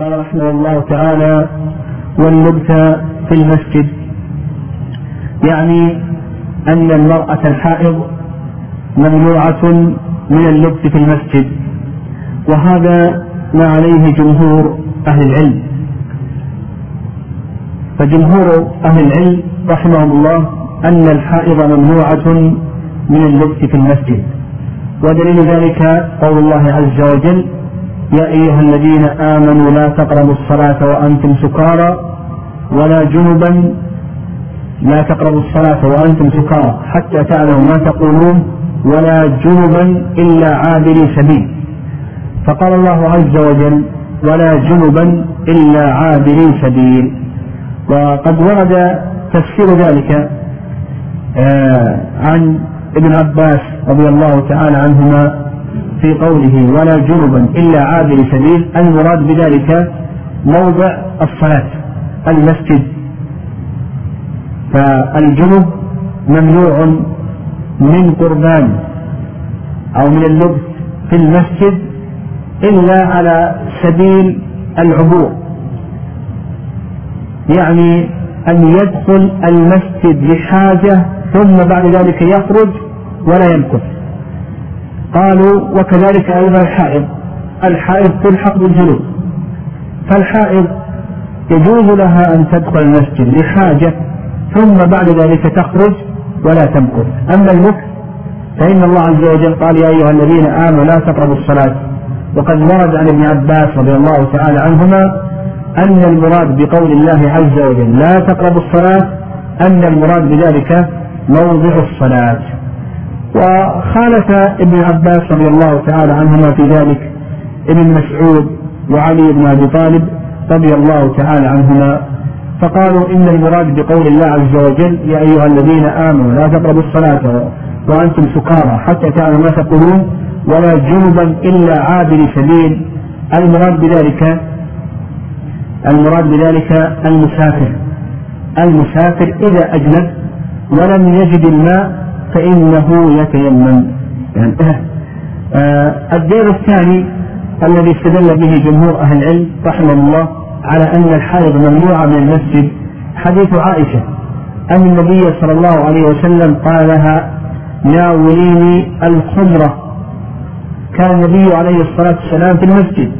قال رحمه الله تعالى واللبث في المسجد. يعني أن المرأة الحائض ممنوعة من اللبث في المسجد وهذا ما عليه جمهور أهل العلم. فجمهور أهل العلم رحمهم الله أن الحائض ممنوعة من اللبث في المسجد. ودليل ذلك قول الله عز وجل يا أيها الذين آمنوا لا تقربوا الصلاة وأنتم سكارى ولا جنبا لا تقربوا الصلاة وأنتم سكارى حتى تعلموا ما تقولون ولا جنبا إلا عابري سبيل. فقال الله عز وجل ولا جنبا إلا عابري سبيل. وقد ورد تفسير ذلك آه، عن ابن عباس رضي الله تعالى عنهما في قوله ولا جنبا إلا عابر سبيل المراد بذلك موضع الصلاة المسجد. فالجنب ممنوع من قربان أو من اللبس في المسجد إلا على سبيل العبور. يعني أن يدخل المسجد لحاجة ثم بعد ذلك يخرج ولا يمكث قالوا وكذلك أيضا الحائض. الحائض تلحق بالجنوب فالحائض يجوز لها أن تدخل المسجد لحاجة ثم بعد ذلك تخرج ولا تمكث. أما المكث فإن الله عز وجل قال يا أيها الذين آمنوا لا تقربوا الصلاة. وقد ورد عن ابن عباس رضي الله تعالى عنهما أن المراد بقول الله عز وجل لا تقربوا الصلاة أن المراد بذلك موضع الصلاة. وخالف ابن عباس رضي الله تعالى عنهما في ذلك ابن مسعود وعلي بن أبي طالب رضي الله تعالى عنهما فقالوا إن المراد بقول الله عز وجل يا أيها الذين آمنوا لا تقربوا الصلاة وأنتم سكارى حتى تعلموا ما تقولون ولا جنبا إلا عابر سبيل. المراد بذلك المراد بذلك المسافر. المسافر إذا أجنب ولم يجد الماء فإنه يتيمم. يعني آه الدين الثاني الذي استدل به جمهور أهل العلم رحمه الله على أن الحائض ممنوعة من المسجد حديث عائشة أن النبي صلى الله عليه وسلم قال لها ناوليني الخمرة كان النبي عليه الصلاة والسلام في المسجد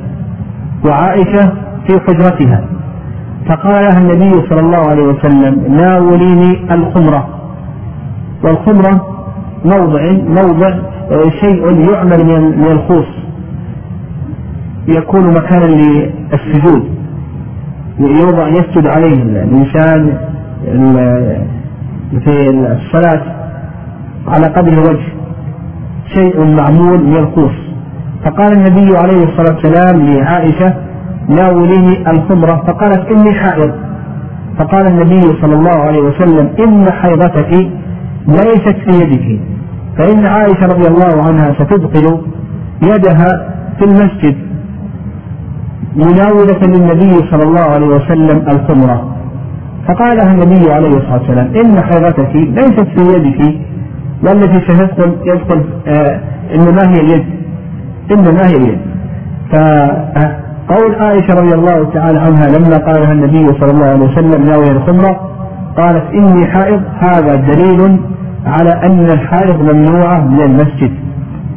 وعائشة في حجرتها. فقال لها النبي صلى الله عليه وسلم ناوليني الخمرة والخمرة موضع موضع آه، شيء يعمل من الخوص. يكون مكانا للسجود. يوضع يسجد عليه الإنسان في الصلاة على قدر الوجه. شيء معمول من الخوص. فقال النبي عليه الصلاة والسلام لعائشة ناوليني الخمرة. فقالت إني حائض. فقال النبي صلى الله عليه وسلم إن حيضتك ليست في يدك فإن عائشة رضي الله عنها ستدخل يدها في المسجد مناولة للنبي صلى الله عليه وسلم الخمرة. فقال لها النبي عليه الصلاة والسلام إن حيضتك ليست في يدك والتي ستدخل يدخل آه إنما هي اليد. إنما هي اليد. فقول عائشة رضي الله تعالى عنها لما قالها النبي صلى الله عليه وسلم ناوية الخمرة قالت إني حائض هذا دليل على أن الحائض ممنوعة من المسجد.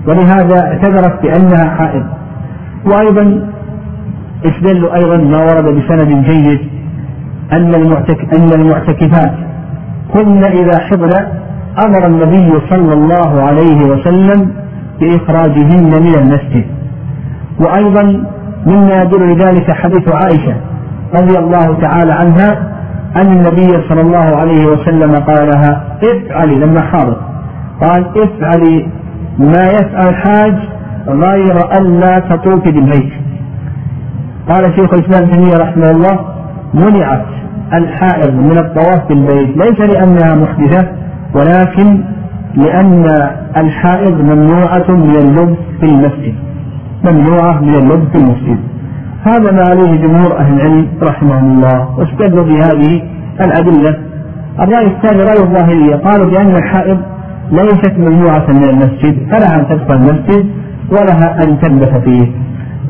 ولهذا اعتذرت بأنها حائض. وأيضا استدلوا أيضا ما ورد بسند جيد أن المعتك أن المعتكفات كن إذا حضن أمر النبي صلى الله عليه وسلم بإخراجهن من المسجد. وأيضا مما يدل لذلك حديث عائشة رضي الله تعالى عنها أن النبي صلى الله عليه وسلم قال لها افعلي لما حاضت قال افعلي. ما يفعل الحاج غير أن لا تطوفي بالبيت. قال شيخ الإسلام تيمية رحمه الله منعت الحائض من الطواف بالبيت. ليس لأنها محدثة ولكن لأن الحائض ممنوعة من اللبس في المسجد. ممنوعة من اللبس في المسجد. هذا ما عليه جمهور أهل العلم رحمهم الله واستدلوا بهذه الأدلة. الرأي الثاني رأي الظاهرية قالوا بأن الحائض ليست ممنوعة من المسجد فلها أن تدخل المسجد ولها أن تلبث فيه.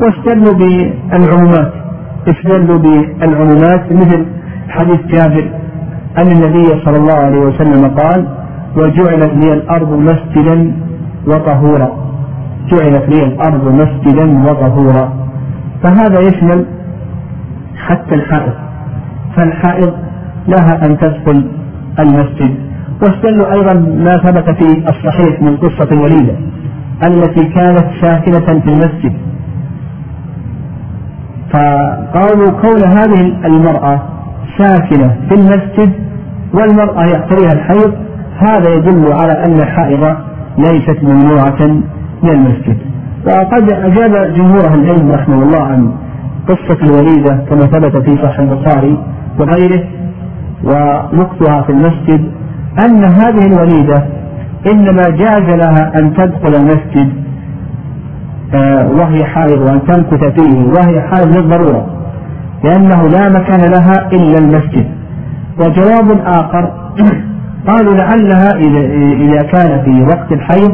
واستدلوا بالعمومات استدلوا بالعمومات مثل حديث جابر أن النبي صلى الله عليه وسلم قال وجعلت لي الأرض مسجدا وطهورا. جعلت لي الأرض مسجدا وطهورا. فهذا يشمل حتى الحائض. فالحائض لها أن تدخل المسجد. واستدلوا أيضا ما ثبت في الصحيح من قصة الوليدة التي كانت ساكنة في المسجد. فقالوا كون هذه المرأة ساكنة في المسجد والمرأة يعتريها الحيض هذا يدل على أن الحائض ليست ممنوعة من المسجد. وقد أجاب جمهور أهل العلم رحمه الله عن قصة الوليدة كما ثبت في صحيح البخاري وغيره ومكثها في المسجد أن هذه الوليدة إنما جاز لها أن تدخل المسجد آه، وهي حائض وأن تمكث فيه وهي حائض للضرورة لأنه لا مكان لها إلا المسجد. وجواب آخر قالوا لعلها إذا كان في وقت الحيض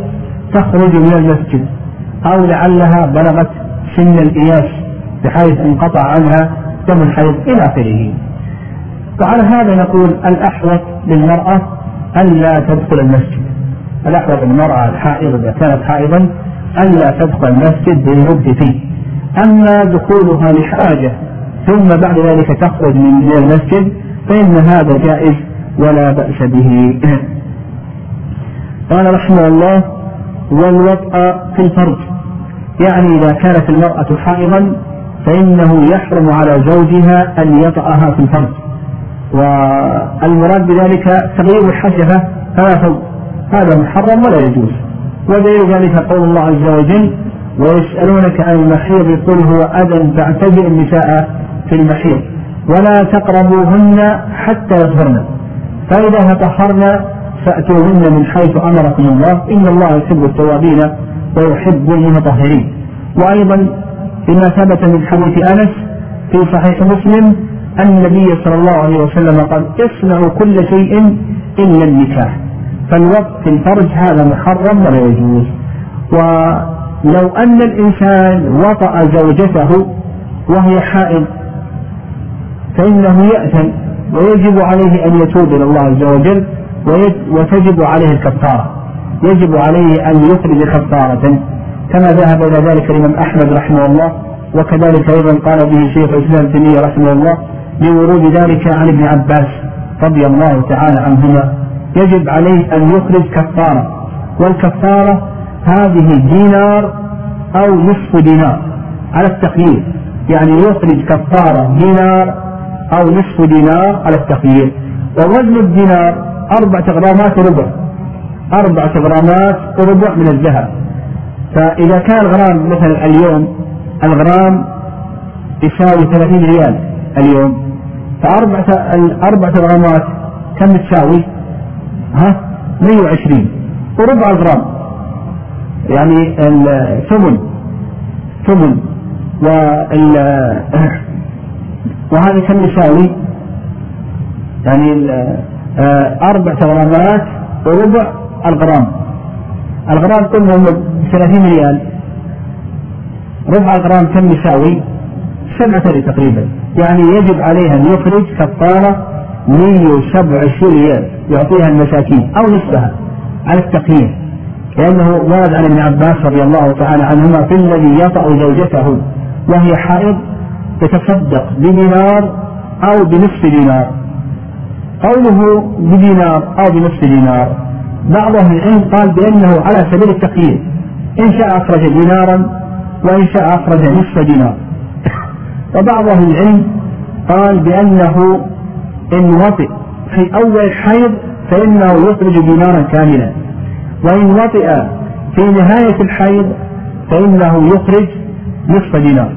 تخرج من المسجد. أو لعلها بلغت سن الإياس بحيث انقطع عنها دم الحيض إلى آخره. وعلى هذا نقول الأحوط للمرأة ألا تدخل المسجد. الأحوط للمرأة الحائض إذا كانت حائضا ألا تدخل المسجد بالمد فيه. أما دخولها لحاجة ثم بعد ذلك تخرج من المسجد فإن هذا جائز ولا بأس به. قال رحمه الله والوطأ في الفرج. يعني إذا كانت المرأة حائضا فإنه يحرم على زوجها أن يطأها في الفرج. والمراد بذلك تغيير الحشفة فلا فوق هذا محرم ولا يجوز. ودليل ذلك قول الله عز وجل ويسألونك عن المحيض يقول هو أذى فاعتزل النساء في المحيض. ولا تقربوهن حتى يطهرن. فإذا تطهرن فأتوهن من حيث أمركم الله. إن الله يحب التوابين ويحب المتطهرين وأيضا بما ثبت من حديث أنس في صحيح مسلم أن النبي صلى الله عليه وسلم قال اصنعوا كل شيء إلا النكاح. فالوقت في الفرج هذا محرم ولا يجوز. ولو أن الإنسان وطأ زوجته وهي حائض فإنه يأثم ويجب عليه أن يتوب إلى الله عز وجل. وتجب عليه الكفارة. يجب عليه أن يخرج كفارة. كما ذهب إلى ذلك الإمام أحمد رحمه الله وكذلك أيضا قال به شيخ الإسلام تيمية رحمه الله لورود ذلك عن ابن عباس رضي الله تعالى عنهما. يجب عليه أن يخرج كفارة. والكفارة هذه دينار أو نصف دينار. على التخيير يعني يخرج كفارة دينار أو نصف دينار على التخيير ووزن الدينار أربعة غرامات ربع أربعة غرامات ربع من الذهب. فإذا كان الغرام مثلا اليوم الغرام يساوي 30 ريال اليوم. فأربعة الأربعة غرامات كم تساوي؟ ها؟ 120 وربع الغرام. يعني الثمن. ثمن. وال وهذا كم يساوي؟ يعني أربع غرامات وربع الغرام. الغرام قلنا ب 30 ريال. ربع الغرام كم يساوي؟ سبعة تقريبا. يعني يجب عليه أن يخرج كفارة 127 ريال. يعطيها المساكين أو نصفها على التقييم لأنه ورد عن ابن عباس رضي الله تعالى عنهما في الذي يطأ زوجته وهي حائض يتصدق بدينار أو بنصف دينار. قوله بدينار أو بنصف دينار. بعض أهل العلم قال بأنه على سبيل التقييد. إن شاء أخرج دينارا وإن شاء أخرج نصف دينار. وبعض أهل العلم قال بأنه إن وطئ في أول الحيض فإنه يخرج دينارا كاملا. وإن وطئ في نهاية الحيض فإنه يخرج نصف دينار.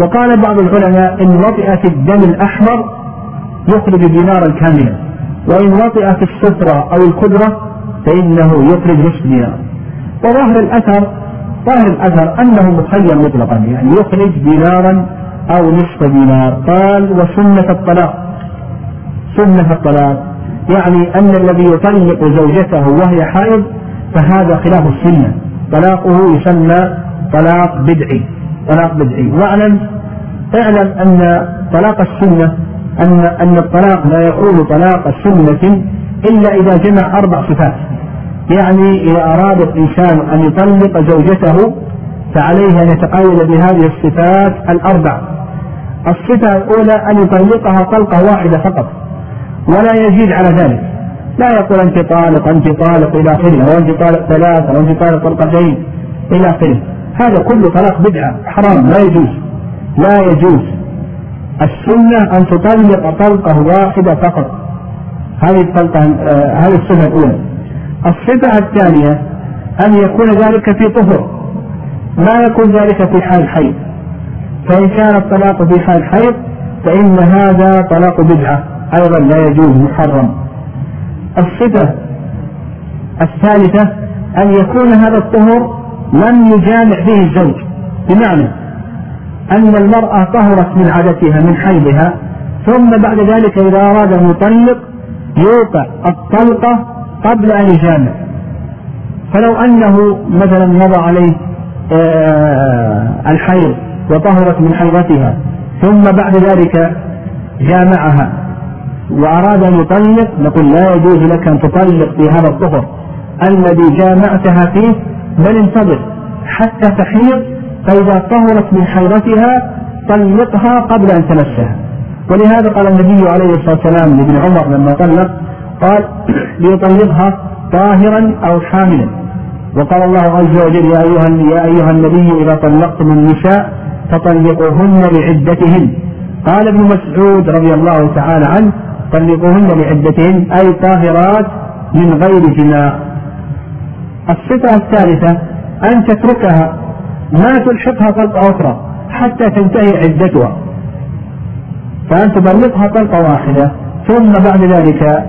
وقال بعض العلماء إن وطئ في الدم الأحمر يخرج دينارا كاملا. وإن وطئ في الصفرة أو القدرة فإنه يخرج نصف دينار وظاهر الأثر ظاهر الأثر أنه مخير مطلقا يعني يخرج دينارا أو نصف دينار. قال وسنة الطلاق. سنة الطلاق. يعني أن الذي يطلق زوجته وهي حائض فهذا خلاف السنة. طلاقه يسمى طلاق بدعي. طلاق بدعي. واعلم اعلم أن طلاق السنة أن أن الطلاق لا يكون طلاق سنة إلا إذا جمع أربع صفات. يعني إذا أراد الإنسان أن يطلق زوجته فعليه أن يتقيد بهذه الصفات الأربع. الصفة الأولى أن يطلقها طلقة واحدة فقط ولا يزيد على ذلك. لا يقول أنت طالق أنت طالق إلى آخره أو أنت طالق ثلاثة أو أنت طالق طلقتين إلى آخره. هذا كله طلاق بدعة حرام لا يجوز لا يجوز. السنة أن تطلق طلقة واحدة فقط. هذه الطلقة آه هذه الصفة الأولى. الصفة الثانية أن يكون ذلك في طهر. ما يكون ذلك في حال حيض. فإن كان الطلاق في حال حيض فإن هذا طلاق بدعة. أيضا لا يجوز محرم. الصفة الثالثة أن يكون هذا الطهر لم يجامع به الزوج. بمعنى أن المرأة طهرت من عادتها من حيضها ثم بعد ذلك إذا أراد أن يطلق يوقع الطلقة قبل أن يجامع. فلو أنه مثلا مضى عليه آه، الحيض وطهرت من حيضتها ثم بعد ذلك جامعها وأراد أن يطلق نقول لا يجوز لك أن تطلق في هذا الطهر الذي جامعتها فيه بل انتظر حتى تحيض فإذا طهرت من حيضتها طلقها قبل أن تمسها. ولهذا قال النبي عليه الصلاة والسلام لابن عمر لما طلق قال ليطلقها طاهرا أو حاملا. وقال الله عز وجل يا أيها, يا أيها النبي إذا طلقتم النساء فطلقوهن لعدتهن. قال ابن مسعود رضي الله تعالى عنه طلقوهن لعدتهن أي طاهرات من غير جماع الصفة الثالثة أن تتركها ما تلحقها طلقة أخرى حتى تنتهي عدتها. فأن تطلقها طلقة واحدة ثم بعد ذلك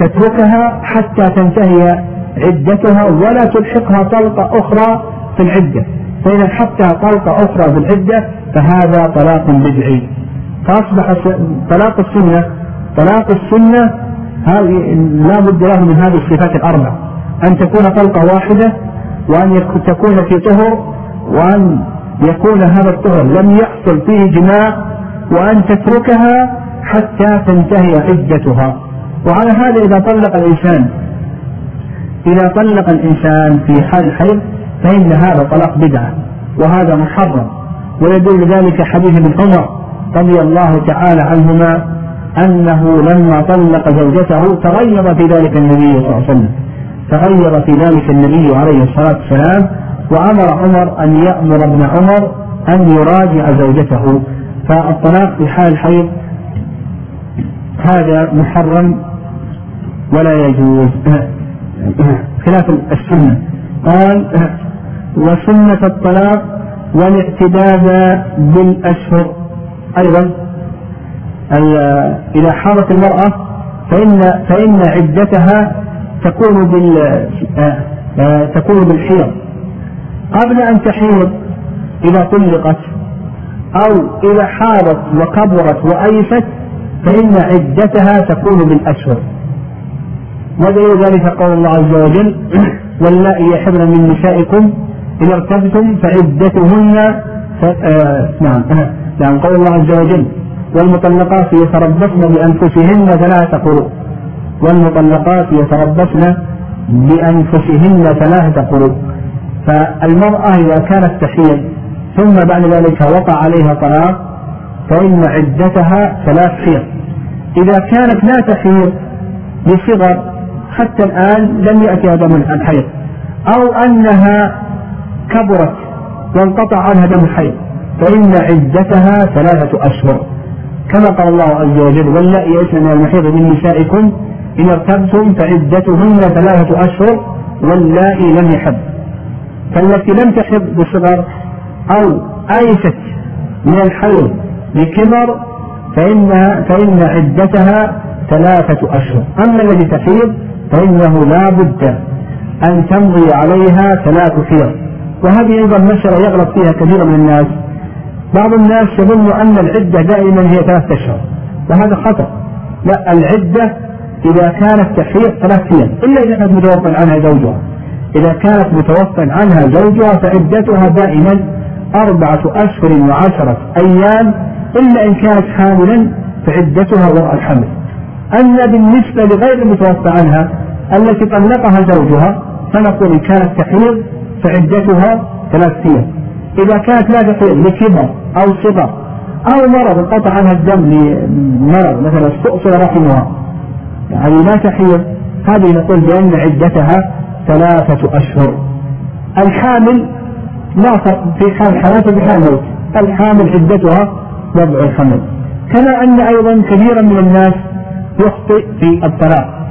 تتركها حتى تنتهي عدتها ولا تلحقها طلقة أخرى في العدة. فإن الحقتها طلقة أخرى في العدة فهذا طلاق بدعي. فأصبح طلاق السنة طلاق السنة لا بد له من هذه الصفات الأربع. أن تكون طلقة واحدة وأن تكون في طهر وأن يكون هذا الطهر لم يحصل فيه جماع وأن تتركها حتى تنتهي عدتها. وعلى هذا إذا طلق الإنسان إذا طلق الإنسان في حال الحيض فإن هذا طلاق بدعة وهذا محرم. ويدل ذلك حديث ابن عمر رضي الله تعالى عنهما أنه لما طلق زوجته تغير في ذلك النبي صلى الله عليه وسلم. تغير في ذلك النبي عليه الصلاة والسلام وأمر عمر أن يأمر ابن عمر أن يراجع زوجته. فالطلاق في حال الحيض هذا محرم ولا يجوز. خلاف السنة. قال وسنة الطلاق والاعتداد بالأشهر. أيضا إذا حاضت المرأة فإن فإن عدتها تكون بال آه، آه، تكون بالحيض. قبل أن تحيض إذا طلقت أو إذا حاضت وكبرت وأيست فإن عدتها تكون بالأشهر ودليل ذلك قول الله عز وجل واللائي يحبن من نسائكم إن ارتبتم فعدتهن آه نعم. نعم قول الله عز وجل والمطلقات يتربصن بأنفسهن ثلاثة قروء والمطلقات يتربصن بأنفسهن ثلاثة قروء فالمرأة إذا كانت تحيض ثم بعد ذلك وقع عليها طلاق فإن عدتها ثلاث حيض. إذا كانت لا تحيض بصغر حتى الآن لم يأتي دم الحيض أو أنها كبرت وانقطع عنها دم الحيض فإن عدتها ثلاثة أشهر. كما قال الله عز وجل واللائي يئسن من المحيض من نسائكم إن ارتبتم فعدتهن ثلاثة أشهر واللائي لم يحب فالتي لم تحب بصغر أو أيست من الحيض بكبر فإن فإن عدتها ثلاثة أشهر. أما الذي تحيض فإنه لا بد أن تمضي عليها ثلاث حيض. وهذه أيضا مسألة يغلط فيها كثير من الناس. بعض الناس يظن أن العدة دائما هي ثلاثة أشهر وهذا خطأ. لا العدة إذا كانت تحيض ثلاث أيام إلا إذا كانت متوفى عنها زوجها. إذا كانت متوفى عنها زوجها فعدتها دائما أربعة أشهر وعشرة أيام إلا إن كانت حاملا فعدتها وراء الحمل. أما بالنسبة لغير المتوفى عنها التي طلقها زوجها فنقول إن كانت تحيض فعدتها ثلاث أيام إذا كانت لا تحيض لكبر أو صغر أو مرض انقطع عنها الدم لمرض مثلا استؤصل رحمها يعني لا تحيض هذه نقول بأن عدتها ثلاثة أشهر. الحامل لا في حال حياة وفي حال موت. الحامل عدتها وضع الحمل كما أن أيضا كثيرا من الناس يخطئ في الطلاق.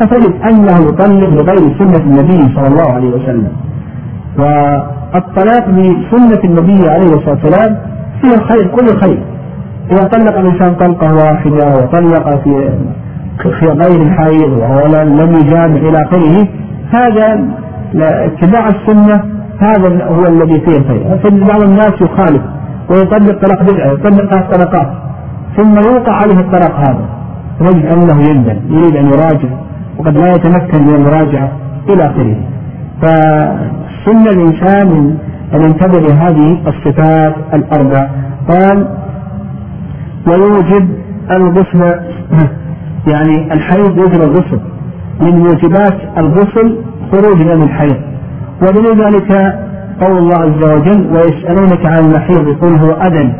فتجد أنه يطلق بغير سنة النبي صلى الله عليه وسلم. والطلاق بسنة النبي عليه الصلاة والسلام فيه الخير كل خير إذا طلق الإنسان طلقة واحدة وطلق في في غير الحيض وهو لم يجامع إلى آخره هذا اتباع السنة هذا هو الذي فيه الخير. بعض الناس يخالف ويطلق طلاق بدعة يطلق طلقات ثم يوقع عليه الطلاق هذا نجد أنه يندم يريد أن يراجع وقد لا يتمكن من المراجعة إلى آخره. فسن الإنسان أن ينتبه لهذه الصفات الأربع. قال ويوجب الغسل يعني الحيض يوجب الغسل. من موجبات الغسل خروج دم الحيض. ودليل ذلك قول الله عز وجل ويسألونك عن المحيض يقول هو أذن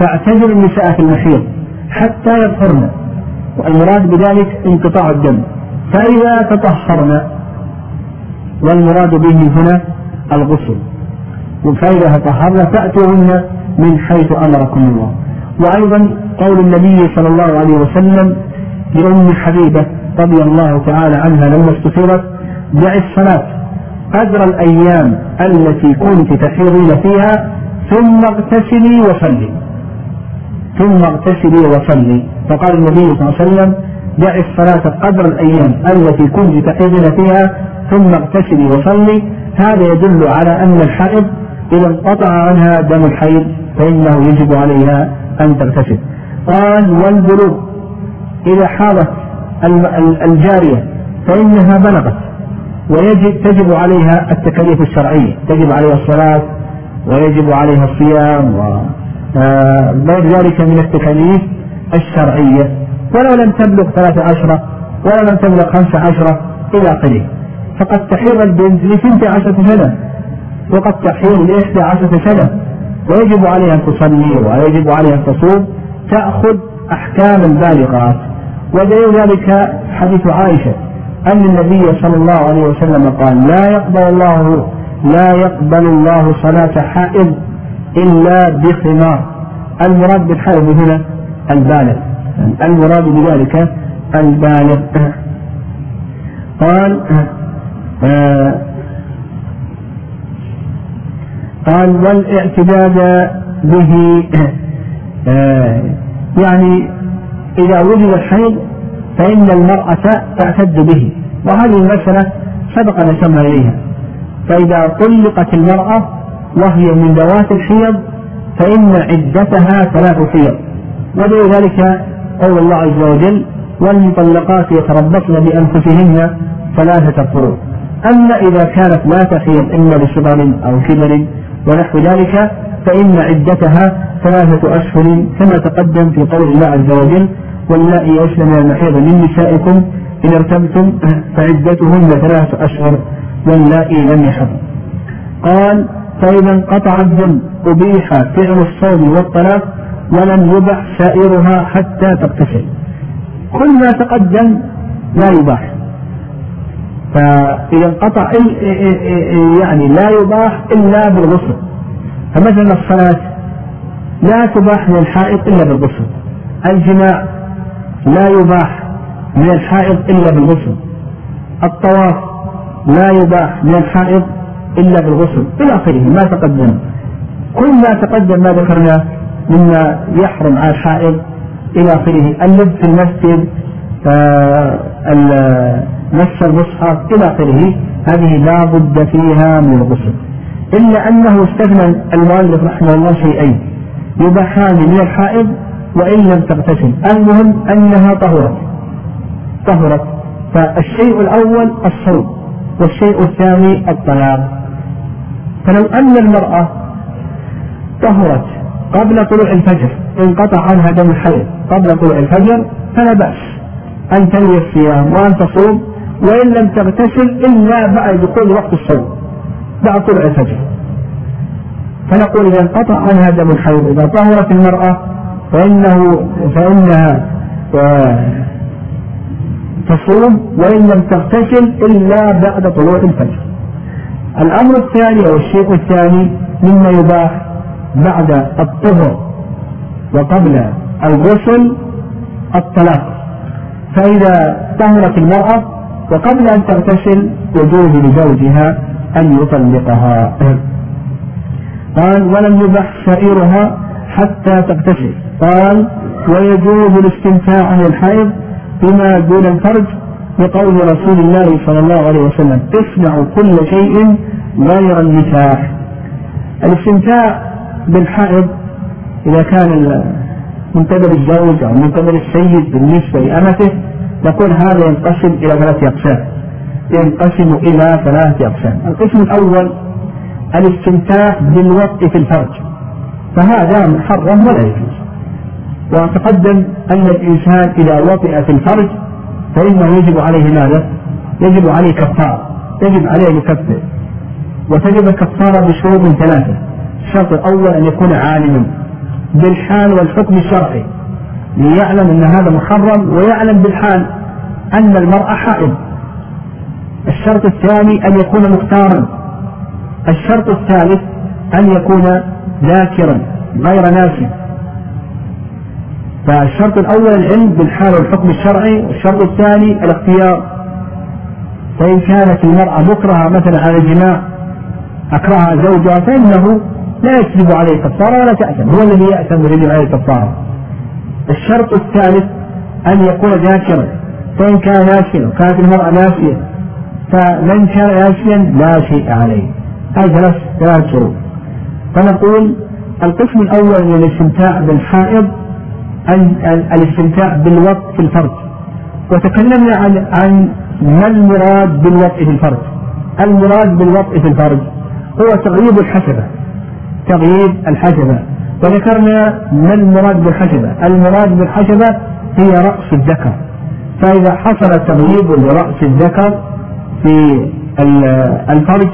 فاعتزل النساء في المحيض حتى يطهرن. والمراد بذلك انقطاع الدم. فإذا تطهرن والمراد به هنا الغسل. فإذا تطهرن فأتوهن من حيث أمركم الله. وأيضا قول النبي صلى الله عليه وسلم لأم حبيبة رضي الله تعالى عنها لما استثيرت دع الصلاة. قدر الأيام التي كنت تحيضين فيها ثم اغتسلي وصلي. ثم اغتسلي وصلي. فقال النبي صلى الله عليه وسلم دع الصلاة قدر الأيام التي كنت تحيضين فيها ثم اغتسلي وصلي. هذا يدل على أن الحائض إذا انقطع عنها دم الحيض فإنه يجب عليها أن تغتسل. قال والبلوغ. إذا حاضت الجارية فإنها بلغت ويجب تجب عليها التكاليف الشرعية تجب عليها الصلاة ويجب عليها الصيام وغير ذلك من التكاليف الشرعية. ولو لم تبلغ ثلاثة عشرة ولا لم تبلغ خمسة عشرة إلى آخره. فقد تحيض البنت لثنت عشرة سنة وقد تحيض لإحدى عشرة سنة. ويجب عليها أن تصلي ويجب عليها أن تصوم. تأخذ أحكام البالغات ودليل ذلك حديث عائشة أن النبي صلى الله عليه وسلم قال لا يقبل الله لا يقبل الله صلاة حائض إلا بخمار. المراد بالحائض هنا البالغ المراد بذلك البالغ. قال آه قال والإعتداد به آه يعني إذا وجد الحيض فإن المرأة تعتد به. وهذه المسألة سبق أن أشرنا إليها. فإذا طلقت المرأة وهي من ذوات الحيض فإن عدتها ثلاث حيض. ولذلك قول الله عز وجل والمطلقات يتربصن بأنفسهن ثلاثة قروء أما إذا كانت لا تحيض إما لصغر أو كبر ونحو ذلك فإن عدتها ثلاثة أشهر كما تقدم في قول الله عز وجل واللائي يئسن من المحيض من نسائكم إن ارتبتم فعدتهن ثلاثة أشهر واللائي لم يحضن قال فإذا انقطع الدم أبيح فعل الصوم والطلاق ولم يبح سائرها حتى تغتسل كل ما تقدم لا يباح. فإذا انقطع يعني لا يباح إلا بالغسل. فمثلا الصلاة لا تباح للحائط إلا بالغسل. الجماع لا يباح من الحائض إلا بالغسل. الطواف لا يباح من الحائض إلا بالغسل. إلى آخره ما تقدم. كل ما تقدم ما ذكرناه مما يحرم على الحائض إلى آخره اللبس في المسجد مس المصحف إلى آخره. هذه لا بد فيها من الغسل. إلا أنه استثنى المؤلف رحمه الله شيئين. يباحان من الحائض وإن لم تغتسل. المهم أنها طهرت. طهرت. فالشيء الأول الصوم والشيء الثاني الطلاق. فلو أن المرأة طهرت قبل طلوع الفجر انقطع عنها دم الحيض قبل طلوع الفجر فلا بأس أن تنوي الصيام وأن تصوم وإن لم تغتسل إلا بعد دخول وقت الصوم. بعد طلوع الفجر فنقول إذا انقطع عنها دم الحيض إذا طهرت المرأة فإنه فإنها تصوم وإن لم تغتسل إلا بعد طلوع الفجر. الأمر الثاني أو الشيء الثاني مما يباح بعد الطهر وقبل الغسل الطلاق. فإذا طهرت المرأة وقبل أن تغتسل يجوز لزوجها أن يطلقها. قال ولم يبح سائرها حتى تغتسل. قال ويجوز الاستمتاع عن الحيض بما دون الفرج لقول رسول الله صلى الله عليه وسلم اصنعوا كل شيء غير النكاح الاستمتاع بالحائض إذا كان من قبل الزوج أو من قبل السيد بالنسبة لأمته نقول هذا ينقسم إلى ثلاثة أقسام. ينقسم إلى ثلاثة أقسام. القسم الأول الاستمتاع بالوقت في الفرج. فهذا محرم ولا يجوز. وتقدم أن الإنسان إذا وطئ في الفرج فإنه يجب عليه ماذا؟ يجب عليه كفارة. يجب عليه يكفر. وتجب الكفارة بشروط ثلاثة. الشرط الأول أن يكون عالما بالحال والحكم الشرعي. ليعلم أن هذا محرم ويعلم بالحال أن المرأة حائض. الشرط الثاني أن يكون مختارا. الشرط الثالث أن يكون ذاكرا غير ناسي فالشرط الأول العلم بالحال والحكم الشرعي والشرط الثاني الاختيار. فإن كانت المرأة مكرهة مثلا على الجماع أكرهها زوجها فإنه لا يكذب عليه كفارة ولا تأثم هو الذي يأثم ويجب عليه كفارة الشرط الثالث أن يكون ذاكرا فإن كان ناسيا وكانت المرأة ناسية فمن كان ناسيا لا شيء عليه. هذه ثلاث ثلاث شروط فنقول القسم الأول من الاستمتاع بالحائض أن الاستمتاع بالوقت في الفرج. وتكلمنا عن عن ما المراد بالوقت في الفرج. المراد بالوقت في الفرج هو تغييب الحسبة. تغييب الحسبة. وذكرنا ما المراد بالحسبة. المراد بالحسبة هي رأس الذكر. فإذا حصل تغييب لرأس الذكر في الفرج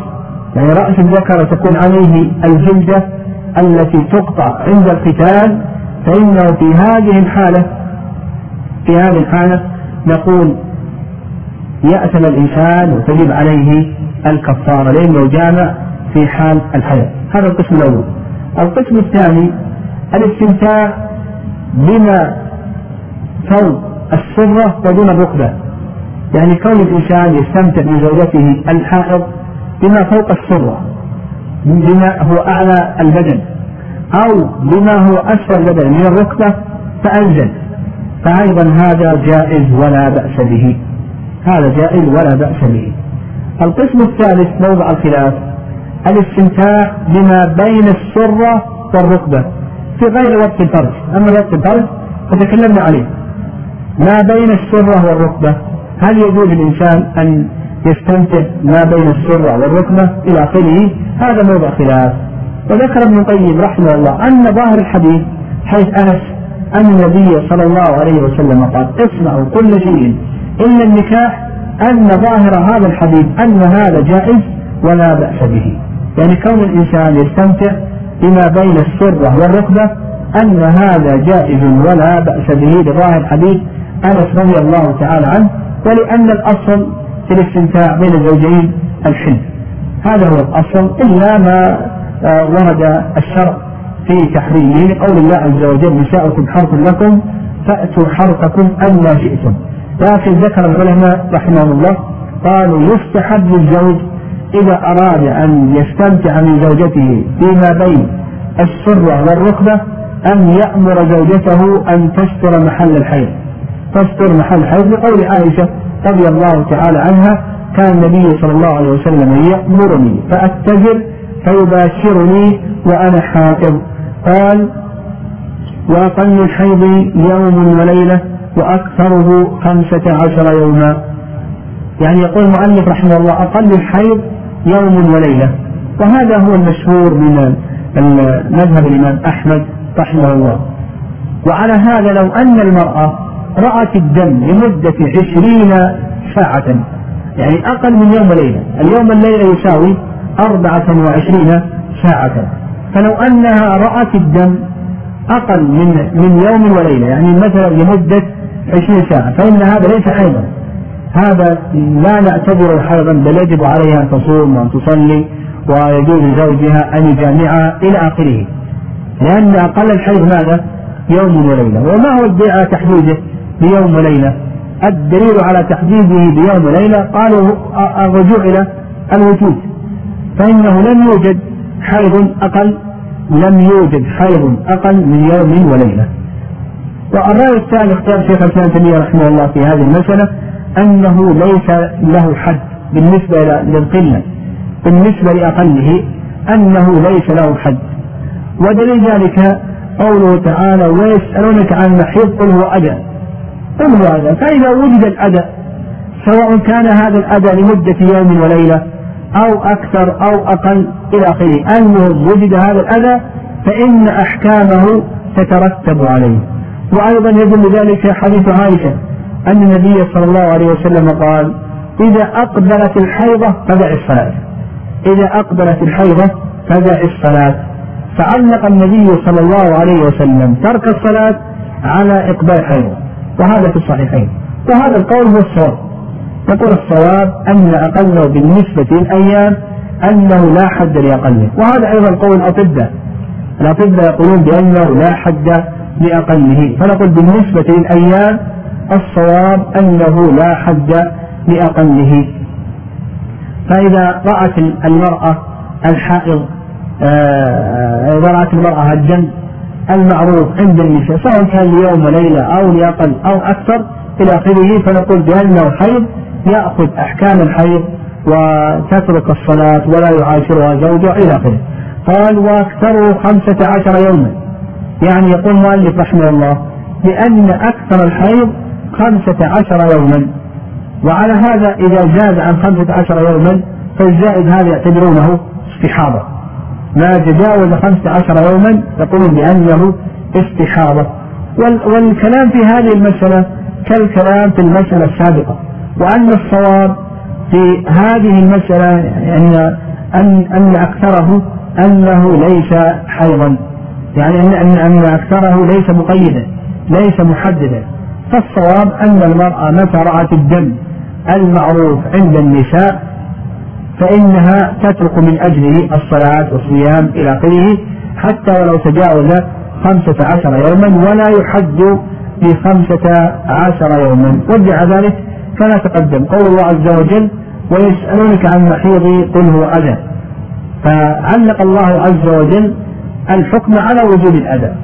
يعني رأس الذكر تكون عليه الجلدة التي تقطع عند القتال فإنه في هذه الحالة في هذه الحالة نقول يأثم الإنسان وتجب عليه الكفارة لأنه جامع في حال الحياة. هذا القسم الأول. القسم الثاني الاستمتاع بما فوق السرة ودون الركبة يعني كون الإنسان يستمتع بزوجته الحائض بما فوق السرة بما هو أعلى البدن أو بما هو أسفل البدن من الركبة فأنزل. فأيضا هذا جائز ولا بأس به. هذا جائز ولا بأس به. القسم الثالث موضع الخلاف الاستمتاع بما بين السرة والركبة في غير وقت الفرج. أما وقت الفرج فتكلمنا عليه. ما بين السرة والركبة؟ هل يجوز للإنسان أن يستمتع ما بين السرة والركبة إلى آخره؟ هذا موضع خلاف. وذكر ابن القيم رحمه الله أن ظاهر الحديث حيث أنس أن النبي صلى الله عليه وسلم قال اصنعوا كل شيء. إلا النكاح أن ظاهر هذا الحديث أن هذا جائز ولا بأس به. يعني كون الإنسان يستمتع بما بين السرة والركبة أن هذا جائز ولا بأس به لظاهر حديث أنس رضي الله تعالى عنه ولأن الأصل في الاستمتاع بين الزوجين الحلم هذا هو الأصل إلا ما آه، ورد الشرع في تحريمه لقول الله عز وجل نساؤكم حرث لكم فأتوا حرثكم أن شئتم. لكن ذكر العلماء رحمهم الله قالوا يستحب للزوج إذا أراد أن يستمتع من زوجته فيما بين السرة والركبة أن يأمر زوجته أن تستر محل الحيض. تستر محل الحيض لقول عائشة رضي الله تعالى عنها كان النبي صلى الله عليه وسلم يأمرني فأتجر فيباشرني وأنا حائض قال وأقل الحيض يوم وليلة وأكثره خمسة عشر يوما. يعني يقول المؤلف رحمه الله أقل الحيض يوم وليلة. وهذا هو المشهور من مذهب الإمام أحمد رحمه الله. وعلى هذا لو أن المرأة رأت الدم لمدة عشرين ساعة. يعني أقل من يوم وليلة. اليوم الليلة يساوي أربعة وعشرين ساعة. فلو أنها رأت الدم أقل من من يوم وليلة يعني مثلا لمدة عشرين ساعة فإن هذا ليس حيضا هذا لا نعتبره حيضا بل يجب عليها أن تصوم وأن تصلي ويجوز لزوجها أن يجامعها إلى آخره. لأن أقل الحيض ماذا؟ يوم وليلة. وما هو على تحديده؟ بيوم وليلة؟ الدليل على تحديده بيوم وليلة قالوا الرجوع إلى الوجود. فإنه لم يوجد حيض أقل لم يوجد حيض أقل من يوم وليلة. والرأي الثاني اختار شيخ الإسلام تيمية رحمه الله في هذه المسألة أنه ليس له حد بالنسبة للقلة بالنسبة لأقله أنه ليس له حد. ودليل ذلك قوله تعالى ويسألونك عن المحيض قل هو أذى قل هو أذى فإذا وجد الأذى سواء كان هذا الأذى لمدة يوم وليلة أو أكثر أو أقل إلى آخره المهم وجد هذا الأذى فإن أحكامه تترتب عليه. وأيضا يدل ذلك حديث عائشة أن النبي صلى الله عليه وسلم قال إذا أقبلت الحيضة فدع الصلاة. إذا أقبلت الحيضة فدع الصلاة. فعلق النبي صلى الله عليه وسلم ترك الصلاة على إقبال الحيضة وهذا في الصحيحين. وهذا القول هو الصواب. يقول الصواب أن أقله بالنسبة للأيام أنه لا حد لأقله. وهذا أيضا قول الأطباء. الأطباء يقولون بأنه لا حد لأقله. فنقول بالنسبة للأيام الصواب أنه لا حد لأقله. فإذا رأت المرأة الحائض آه، إذا رأت المرأة الدم المعروف عند النساء سواء كان ليوم وليلة أو لأقل أو أكثر إلى آخره فنقول بأنه حيض يأخذ أحكام الحيض وتترك الصلاة ولا يعاشرها زوجها إلى آخره. قال وأكثره خمسة عشر يوما. يعني يقول المؤلف رحمه الله لأن أكثر الحيض خمسة عشر يوما. وعلى هذا إذا زاد عن خمسة عشر يوما فالزائد هذا يعتبرونه استحاضة. ما تجاوز خمسة عشر يوما يقولون بأنه استحاضة. والكلام في هذه المسألة كالكلام في المسألة السابقة. وأن الصواب في هذه المسألة يعني أن أن أكثره أنه ليس حيضا. يعني أن أن أن أكثره ليس مقيدا ليس محددا. فالصواب أن المرأة متى رأت الدم المعروف عند النساء فإنها تترك من أجله الصلاة والصيام إلى آخره حتى ولو تجاوز خمسة عشر يوما ولا يحد بخمسة عشر يوما. ورجع ذلك كما تقدم. قول الله عز وجل ويسألونك عن محيض قل هو أذى. فعلق الله عز وجل الحكم على وجود الأذى.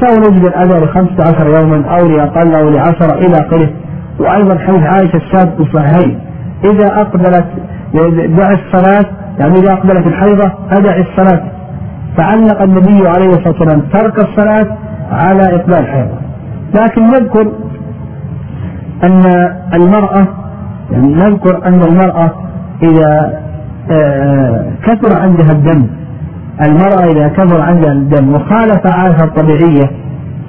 سواء وجد الأذى لخمسة عشر يوما أو لأقل أو لعشرة إلى آخره. وأيضا حديث عائشة السابق في الصحيحين إذا أقبلت دع الصلاة يعني إذا أقبلت الحيضة أدع الصلاة. فعلق النبي عليه الصلاة والسلام ترك الصلاة على إقبال الحيضة. لكن نذكر أن المرأة يعني نذكر أن المرأة إذا آه، كثر عندها الدم المرأة إذا كثر عندها الدم وخالف عادها الطبيعية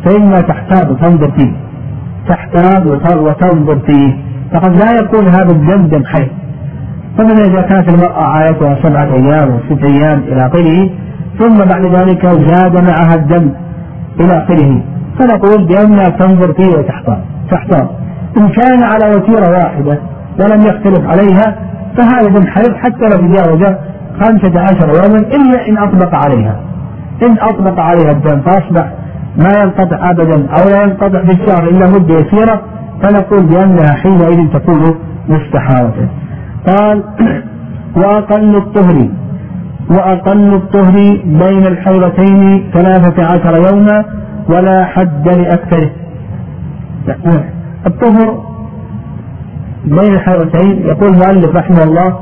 فإنها تحتاط وتنظر فيه. تحتاط وتنظر فيه. فقد لا يكون هذا الدم دم حي فمثلا إذا كانت المرأة عادتها سبعة أيام وست أيام إلى آخره ثم بعد ذلك زاد معها الدم إلى آخره. فنقول بأنها تنظر فيه وتحتاط تحتاط إن كان على وتيرة واحدة ولم يختلف عليها فهذا دم حيض حتى لو تجاوز خمسة عشر يوما إلا إن أطبق عليها. إن أطبق عليها الدم فأصبح ما ينقطع أبدا أو لا ينقطع في الشهر إلا مدة يسيرة فنقول بأنها حينئذ تكون مستحارة قال وأقل الطهر وأقل الطهر بين الحيرتين ثلاثة عشر يوما ولا حد لأكثره. الطهر بين الحيرتين يقول المؤلف رحمه الله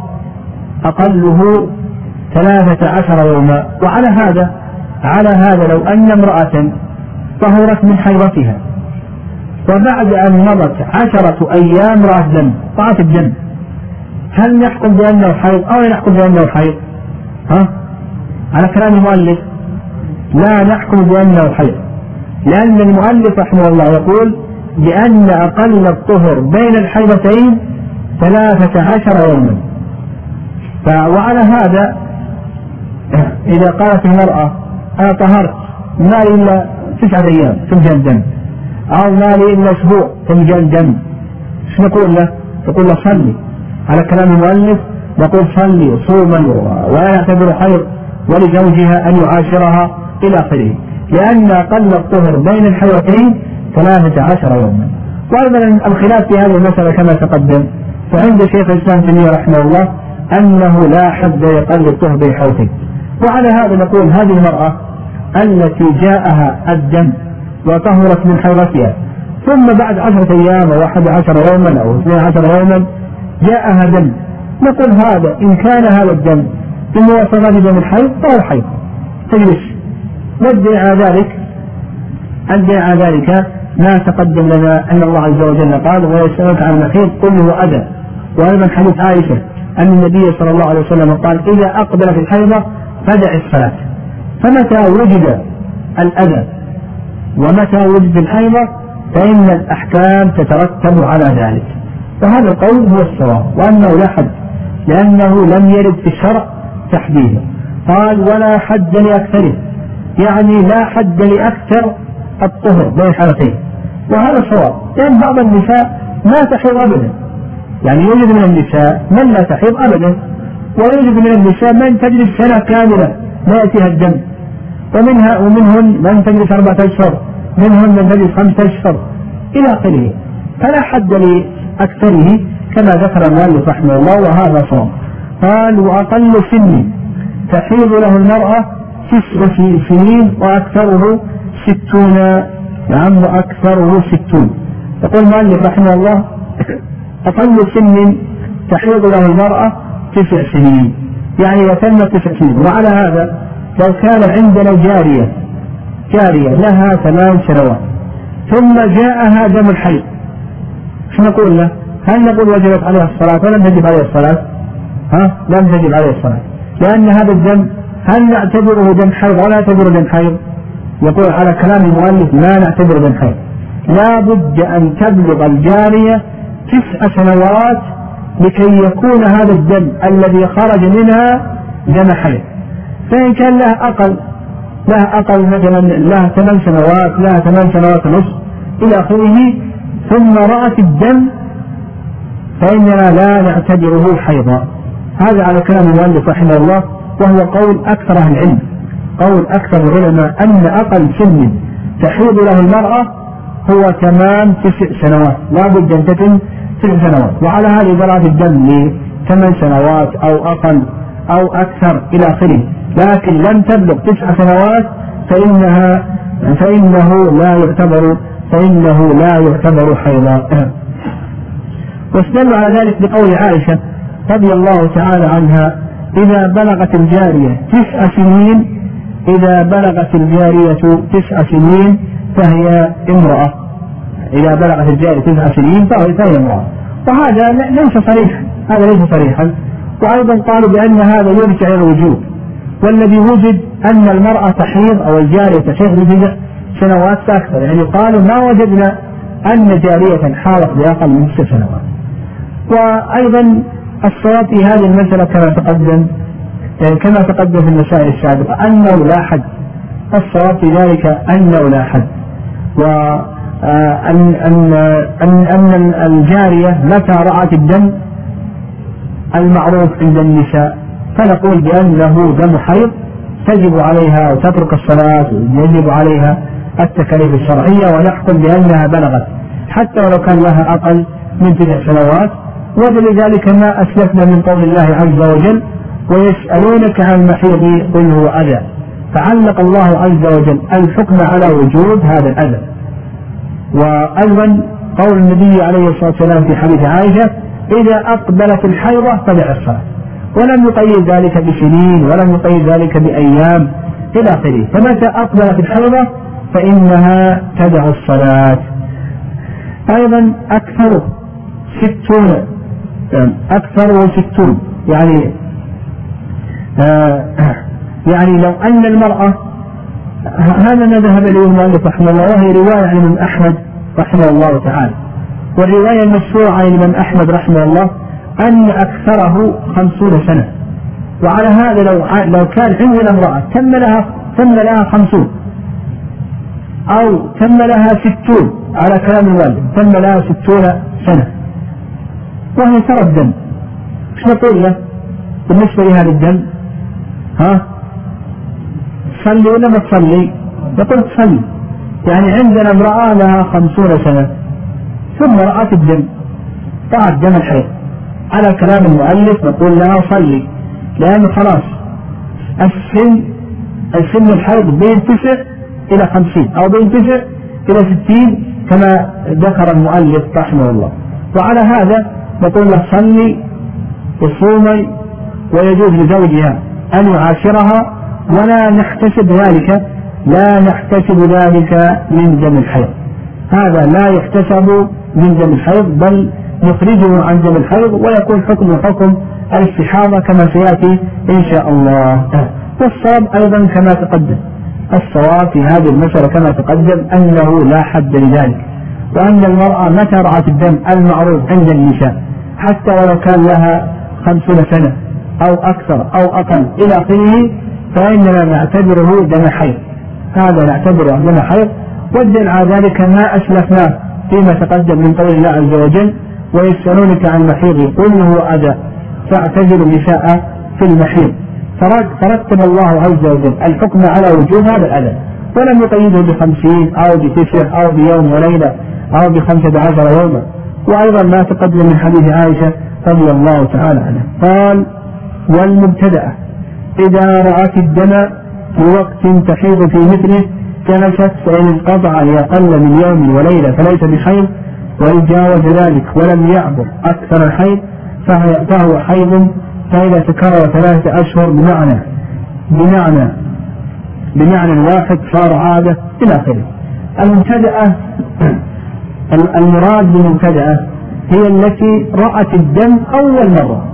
أقله ثلاثة عشر يوما. وعلى هذا على هذا لو أن امرأة طهرت من حيضتها وبعد أن مضت عشرة أيام رأت دم رأت الدم هل نحكم بأنه حيض أو نحكم بأنه حيض ها؟ على كلام المؤلف لا نحكم بأنه حيض لأن المؤلف رحمه الله يقول بأن أقل الطهر بين الحيضتين ثلاثة عشر يوما. وعلى هذا إذا قالت المرأة أنا طهرت ما لي إلا تسعة أيام تنجى الدم. أو ما لي إلا أسبوع تنجى الدم. إيش نقول له؟ تقول له صلي. على كلام المؤلف نقول صلي صوما ولا يعتبر حيض ولزوجها أن يعاشرها إلى آخره. لأن أقل الطهر بين الحيضتين ثلاثة عشر يوما. وأيضا الخلاف في هذه المسألة كما تقدم فعند شيخ الإسلام تيمية رحمه الله أنه لا حد يقل الطهر بين حوتين وعلى هذا نقول هذه المرأة التي جاءها الدم وطهرت من حيضتها ثم بعد عشرة أيام أو أحد عشر يوما أو اثنين عشر يوما جاءها دم نقول هذا إن كان هذا الدم بمواصفات دم الحيض فهو حيض. تجلس وادعى ذلك ادعى ذلك؟ ما تقدم لنا أن الله عز وجل قال ويسألك عن المحيض قل هو أذى. وأيضا حديث عائشة أن النبي صلى الله عليه وسلم قال إذا أقبلت الحيضة فدع الصلاة. فمتى وجد الأذى؟ ومتى وجد الحيضة فإن الأحكام تترتب على ذلك. وهذا القول هو الصواب وأنه لا حد لأنه لم يرد في الشرع تحديده قال ولا حد لأكثره. يعني لا حد لأكثر الطهر بين الحالتين وهذا صواب لأن بعض النساء ما تحيض أبدا. يعني يوجد من النساء من لا تحيض أبدا ويوجد من النساء من تجلس سنة كاملة لا يأتيها الدم. ومنها ومنهن من تجلس أربعة أشهر منهن من تجلس خمسة أشهر إلى آخره. فلا حد لأكثره كما ذكر المؤلف رحمه الله وهذا صواب. قال وأقل سن تحيض له المرأة تسع سنين وأكثره ستون. نعم وأكثره ستون. يقول المؤلف رحمه الله أقل سن تحيض له المرأة تسع سنين. يعني وتم تسع سنين. وعلى هذا لو كان عندنا جارية جارية لها ثمان سنوات. ثم جاءها دم الحيض. شو نقول له؟ هل نقول وجبت عليها الصلاة ولم تجب عليها الصلاة؟ ها؟ لم تجب عليها الصلاة لأن هذا الدم هل نعتبره دم حيض ولا نعتبره دم حيض؟ يقول على كلام المؤلف لا نعتبره دم حيض لا بد أن تبلغ الجارية تسع سنوات لكي يكون هذا الدم الذي خرج منها دم حيض فإن كان لها أقل لها أقل مثلا لها ثمان سنوات لها ثمان سنوات ونصف إلى آخره ثم رأت الدم فإننا لا نعتبره حيضا. هذا على كلام المؤلف رحمه الله وهو قول أكثر أهل العلم. قول أكثر العلماء أن أقل سن تحيض له المرأة هو تمام تسع سنوات. لا بد أن تتم تسع سنوات. وعلى هذا إذا رأت الدم لثمان سنوات أو أقل أو أكثر إلى آخره. لكن لم تبلغ تسع سنوات فإنها فإنه لا يعتبر فإنه لا يعتبر حيضا. واستدل على ذلك بقول عائشة رضي الله تعالى عنها إذا بلغت الجارية تسع سنين إذا بلغت الجارية تسع سنين فهي امرأة. إذا بلغت الجارية تسع سنين فهي امرأة. وهذا ليس صريحا. هذا ليس صريحا. وأيضا قالوا بأن هذا يرجع إلى الوجوب. والذي وجد أن المرأة تحيض أو الجارية تحيض بتسع سنوات فأكثر يعني قالوا ما وجدنا أن جارية حاضت بأقل من ست سنوات. وأيضا الصواب في هذه المسألة كما تقدم يعني كما تقدم في المسائل السابقة أنه لا حد الصواب في ذلك أنه لا حد. وأن أن أن أن الجارية متى رأت الدم المعروف عند النساء؟ فنقول بأنه دم حيض تجب عليها وتترك الصلاة ويجب عليها التكاليف الشرعية ونحكم بأنها بلغت. حتى ولو كان لها أقل من تسع سنوات ولذلك ما أسلفنا من قول الله عز وجل ويسألونك عن محيض قل هو أذى فعلق الله عز وجل الحكم على وجود هذا الأذى. وأيضا قول النبي عليه الصلاة والسلام في حديث عائشة إذا أقبلت الحيضة فدع الصلاة ولم يقيد ذلك بسنين ولم يقيد ذلك بأيام إلى آخره. فمتى أقبلت الحيضة؟ فإنها تدع الصلاة. أيضا أكثر ستون أكثر ستون يعني آه يعني لو أن المرأة هذا ما ذهب إليه المؤلف رحمه الله وهي رواية عن الإمام أحمد رحمه الله تعالى. والرواية المشهورة عن الإمام أحمد رحمه الله أن أكثره خمسون سنة. وعلى هذا لو لو كان عندنا امرأة تم لها تم لها خمسون. أو تم لها ستون. على كلام الوالد تم لها ستون سنة. وهي ترى الدم إيش نقول له؟ بالنسبة لهذا الدم. ها؟ تصلي ولا ما تصلي؟ يقول تصلي. يعني عندنا امرأة لها خمسون سنة. ثم رأت الدم. رأت دم الحيض. على كلام المؤلف نقول لها صلي. لأنه خلاص السن السن الحيض بين تسع إلى خمسين أو بين تسع إلى ستين كما ذكر المؤلف رحمه الله. وعلى هذا نقول له صلي وصومي ويجوز لزوجها أن يعاشرها ولا نحتسب ذلك لا نحتسب ذلك من دم الحيض. هذا لا يحتسب من دم الحيض بل نخرجه عن دم الحيض ويكون حكم حكم الاستحاضة كما سيأتي إن شاء الله. والصواب أيضا كما تقدم. الصواب في هذه المسألة كما تقدم أنه لا حد لذلك وأن المرأة متى رأت الدم المعروف عند النساء حتى ولو كان لها خمسون سنة أو أكثر أو أقل إلى آخره فإننا نعتبره دم حيض. هذا نعتبره دم حيض والدليل على ذلك ما أسلفناه فيما تقدم من قول الله عز وجل ويسألونك عن المحيض قل هو أذى فاعتزلوا النساء في المحيض. فرتب الله عز وجل الحكم على وجوب هذا الأذى ولم يقيده بخمسين أو بتسع أو بيوم وليلة أو بخمسة عشر يوما. وأيضا ما تقدم من حديث عائشة رضي الله تعالى عنها. قال والمبتدأة إذا رأت الدم في وقت تحيض في مثله جلست فإن انقطع لأقل من يوم وليلة فليس بحيض وإن جاوز ذلك ولم يعبر أكثر الحيض فهو حيض فإذا تكرر ثلاثة أشهر بمعنى بمعنى بمعنى واحد صار عادة إلى آخره. المبتدأة المراد بالمبتدأة هي التي رأت الدم أول مرة.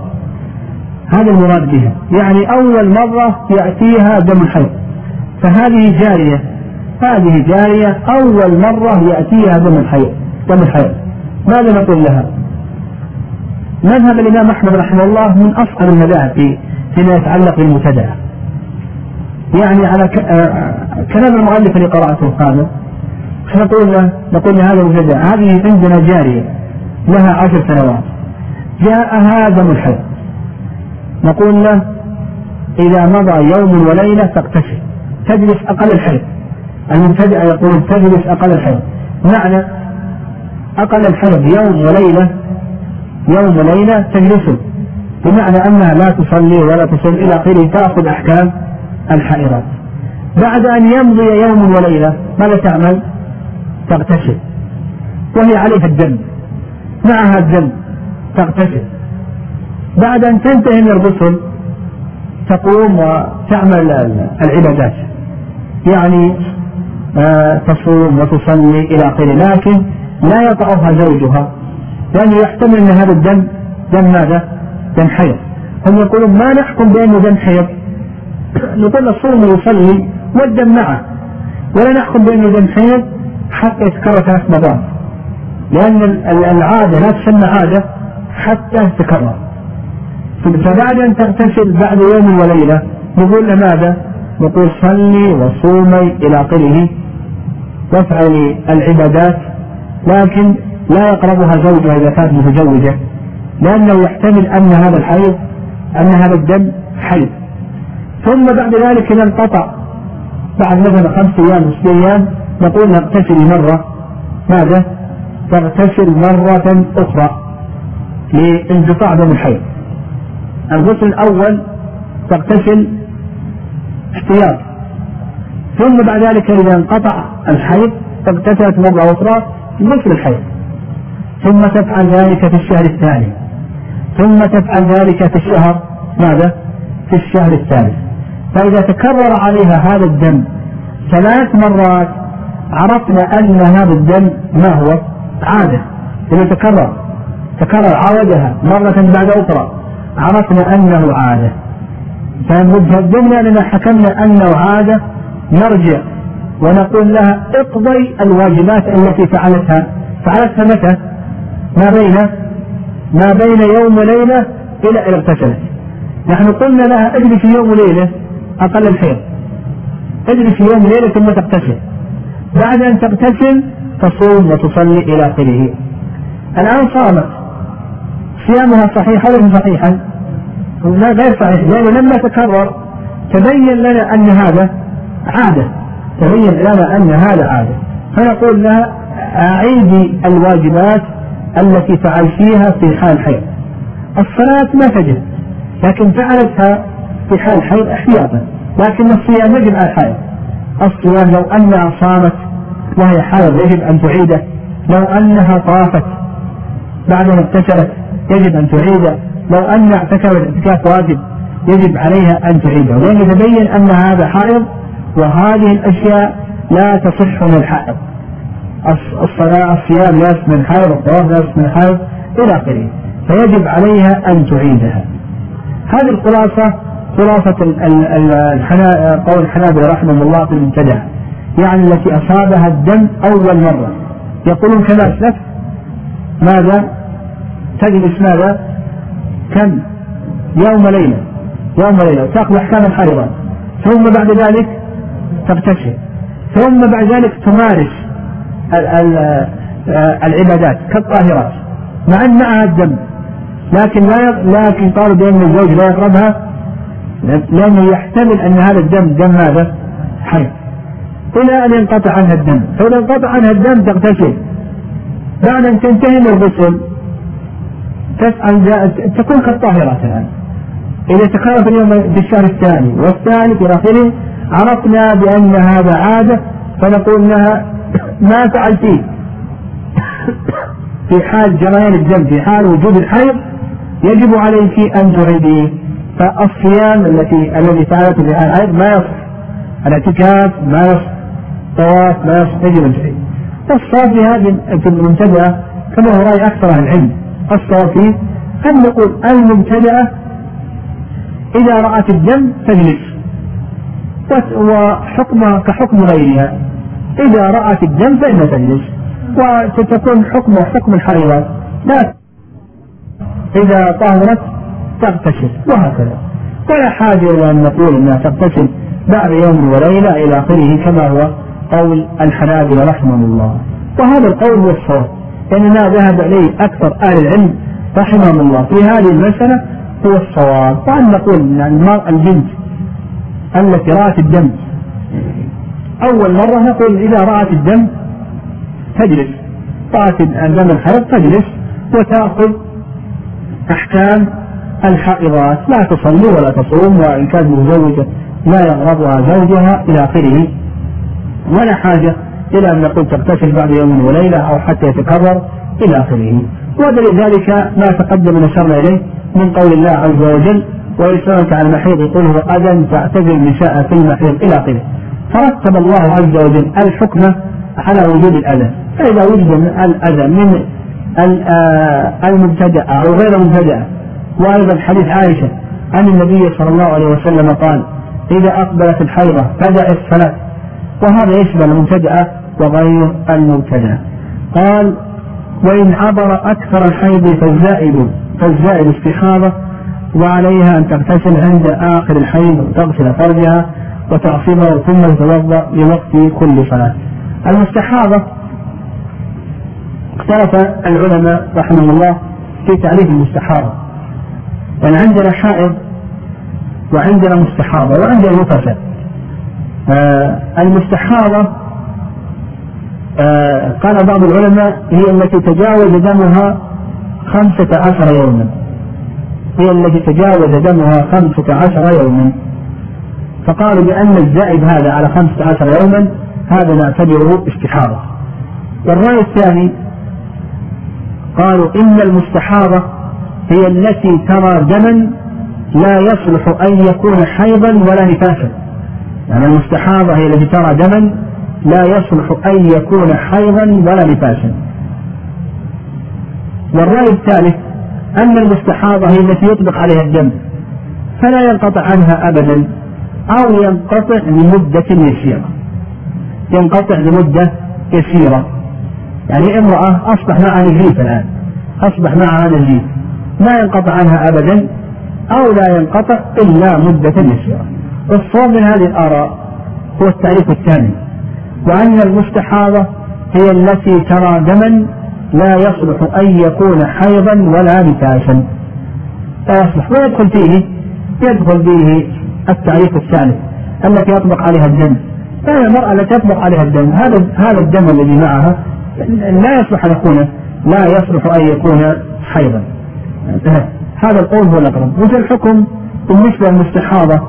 هذا المراد بها. يعني أول مرة يأتيها دم الحيض. فهذه جارية هذه جارية أول مرة يأتيها دم الحيض دم الحيض. ماذا نقول لها؟ مذهب الإمام أحمد رحمه الله من أصعب المذاهب في فيما يتعلق بالمبتدأة يعني على آه، كلام المؤلف اللي قرأته هذا نقول له نقول هذا المبتدأ هذه عندنا جارية لها عشر سنوات. جاءها دم الحيض نقول له إذا مضى يوم وليلة تغتسل تجلس أقل الحيض المبتدأ يقول تجلس أقل الحيض معنى أقل الحيض يوم وليلة يوم وليلة تجلس بمعنى أنها لا تصلي ولا تصل إلى آخره تأخذ أحكام الحائضات بعد أن يمضي يوم وليلة ماذا تعمل؟ تغتسل. وهي عليها الدم معها الدم تغتسل. بعد أن تنتهي من الغسل تقوم وتعمل العبادات. يعني آه، تصوم وتصلي إلى آخره. لكن لا يطعها زوجها. لأنه يحتمل أن هذا الدم دم ماذا؟ دم حيض. هم يقولون ما نحكم بأنه دم حيض؟ نقول الصوم يصلي والدم معه. ولا نحكم بأنه دم حيض حتى يتكرر ثلاث مرات. لأن العادة لا تسمى عادة حتى تتكرر فبعد أن تغتسل بعد يوم وليلة نقول له ماذا؟ نقول صلي وصومي إلى آخره. وافعلي العبادات. لكن لا يقربها زوجها إذا كانت متزوجة لأنه يحتمل أن هذا الحيض أن هذا الدم حيض. ثم بعد ذلك إذا انقطع بعد مثلا خمس أيام ست أيام نقول اغتسلي مرة. ماذا؟ تغتسل مرة أخرى لانقطاع دم الحيض. الغسل الأول تغتسل احتياط. ثم بعد ذلك إذا انقطع الحيض اغتسلت مرة أخرى غسل الحيض. ثم تفعل ذلك في الشهر الثاني ثم تفعل ذلك في الشهر ماذا؟ في الشهر الثالث فإذا تكرر عليها هذا الدم ثلاث مرات عرفنا أن هذا الدم ما هو؟ عادة إذا تكرر تكرر عودها مرة بعد أخرى عرفنا أنه عادة فمتقدمنا أننا حكمنا أنه عادة نرجع ونقول لها اقضي الواجبات التي فعلتها فعلتها متى؟ ما بين ما بين يوم وليلة إلى أن اغتسلت نحن قلنا لها اجلسي يوم وليلة أقل الحيض اجلسي يوم وليلة ثم تغتسل بعد أن تغتسل تصوم وتصلي إلى آخره. الآن صامت. صيامها صحيح ولا صحيحا؟ لا غير صحيح. لأنه لما تكرر تبين لنا أن هذا عادة. تبين لنا أن هذا عادة. فنقول لها أعيدي الواجبات التي فعلتيها في حال حيض. الصلاة ما تجب لكن فعلتها في حال حيض احتياطا لكن الصيام يجب على الحائض. الصيام لو أنها صامت وهي حائض يجب أن تعيده. لو أنها طافت بعد ما اغتسلت يجب أن تعيده. لو أن اعتكفت اعتكاف واجب يجب عليها أن تعيده. لأن يتبين أن هذا حائض وهذه الأشياء لا تصح من الحائض. الصلاة الصيام لا من الحائض الطواف لا من الحائض إلى آخره. فيجب عليها أن تعيدها. هذه الخلاصة خلاصة قول الحنابلة رحمه الله في المبتدع يعني التي أصابها الدم أول مرة. يقولون كذا لك ماذا؟ تجلس ماذا؟ كم؟ يوم ليلة. يوم ليلة. تأخذ أحكام الحيضة. ثم بعد ذلك تغتسل. ثم بعد ذلك تمارس. العبادات كالطاهرات مع أن معها الدم لكن لا لكن قالوا بأن الزوج لا يقربها لأنه يحتمل أن هذا الدم دم ماذا؟ حي. إلى أن ينقطع عنها الدم فإذا انقطع عنها الدم تغتسل. بعد أن تنتهي من الغسل تفعل تكون كالطاهرات الآن. إذا تكررت اليوم في الشهر الثاني والثالث إلى آخره عرفنا بأن هذا عادة فنقول لها ما فعلتيه في حال جريان الدم في حال وجود الحيض يجب عليك أن تعيديه فالصيام التي الذي فعلته في حال الحيض ما يصح. الاعتكاف ما يصح. الطواف ما يصح. يجب أن تعيد في هذه في المبتدأة كما هو رأي أكثر أهل العلم. الصواب فيه أن نقول المبتدأة إذا رأت الدم تجلس. وحكمها كحكم غيرها. إذا رأت الدم فإنها تجلس. وستكون حكمه حكم الحيوان. لا إذا طهرت تغتسل. وهكذا. ولا حاجة إلى أن نقول أنها تغتسل بعد يوم وليلة إلى آخره كما هو قول الحنابلة رحمهم الله. وهذا القول هو الصواب. لأن ما ذهب إليه أكثر أهل العلم رحمهم الله في هذه المسألة هو الصواب. وأن نقول أن المرأة البنت التي رأت الدم أول مرة نقول إذا رأت الدم تجلس. رأت دم الحيض تجلس وتأخذ أحكام الحائضات. لا تصلي ولا تصوم وإن كانت متزوجة لا يغضبها زوجها إلى آخره. ولا حاجة إلى أن نقول تغتسل بعد يوم وليلة أو حتى يتكرر إلى آخره. ودليل ذلك ما تقدم نشرنا إليه من قول الله عز وجل ويسألك عن المحيض يقول هو أذى فاعتزل النساء في المحيض إلى آخره. فرتب الله عز وجل الحكم على وجود الأذى. فإذا وجد الأذى من آه، المبتدأ أو غير المبتدأ وأيضا حديث عائشة عن النبي صلى الله عليه وسلم قال إذا أقبلت الحيضة فدع الصلاة. وهذا يشمل المبتدأ وغير المبتدأ. قال وإن عبر أكثر الحيض فالزائد فالزائد استحاضة وعليها أن تغتسل عند آخر الحيض وتغسل فرجها وتعصبه ثم تتوضأ لوقت كل صلاة. المستحاضة اختلف العلماء رحمهم الله في تعريف المستحاضة. يعني عندنا حائض وعندنا مستحاضة وعندنا نفسة آه المستحاضة آه قال بعض العلماء هي التي تجاوز دمها خمسة عشر يوما. هي التي تجاوز دمها خمسة عشر يوما. فقالوا بأن الزائد هذا على خمسة عشر يوما هذا نعتبره استحاضة. والرأي الثاني قالوا إن المستحاضة هي التي ترى دما لا يصلح أن يكون حيضا ولا نفاسا. يعني المستحاضة هي التي ترى دما لا يصلح أن يكون حيضا ولا نفاسا. والرأي الثالث أن المستحاضة هي التي يطبق عليها الدم فلا ينقطع عنها أبدا. أو ينقطع لمدة يسيرة ينقطع لمدة يسيرة يعني امرأة أصبح معها نزيف الآن. أصبح معها نزيف. ما ينقطع عنها أبدا أو لا ينقطع إلا مدة يسيرة والصواب من هذه الآراء هو التعريف الثاني. وأن المستحاضة هي التي ترى دما لا يصلح أن يكون حيضا ولا نفاسا. لا يصلح. ويدخل فيه. يدخل فيه التعريف الثالث التي يطلق عليها الدم. فهي المرأة التي يطلق عليها الدم هذا هذا الدم الذي معها لا يصلح أن يكون لا يصلح أن يكون حيضا. هذا القول هو الأقرب. وفي الحكم بالنسبة للمستحاضة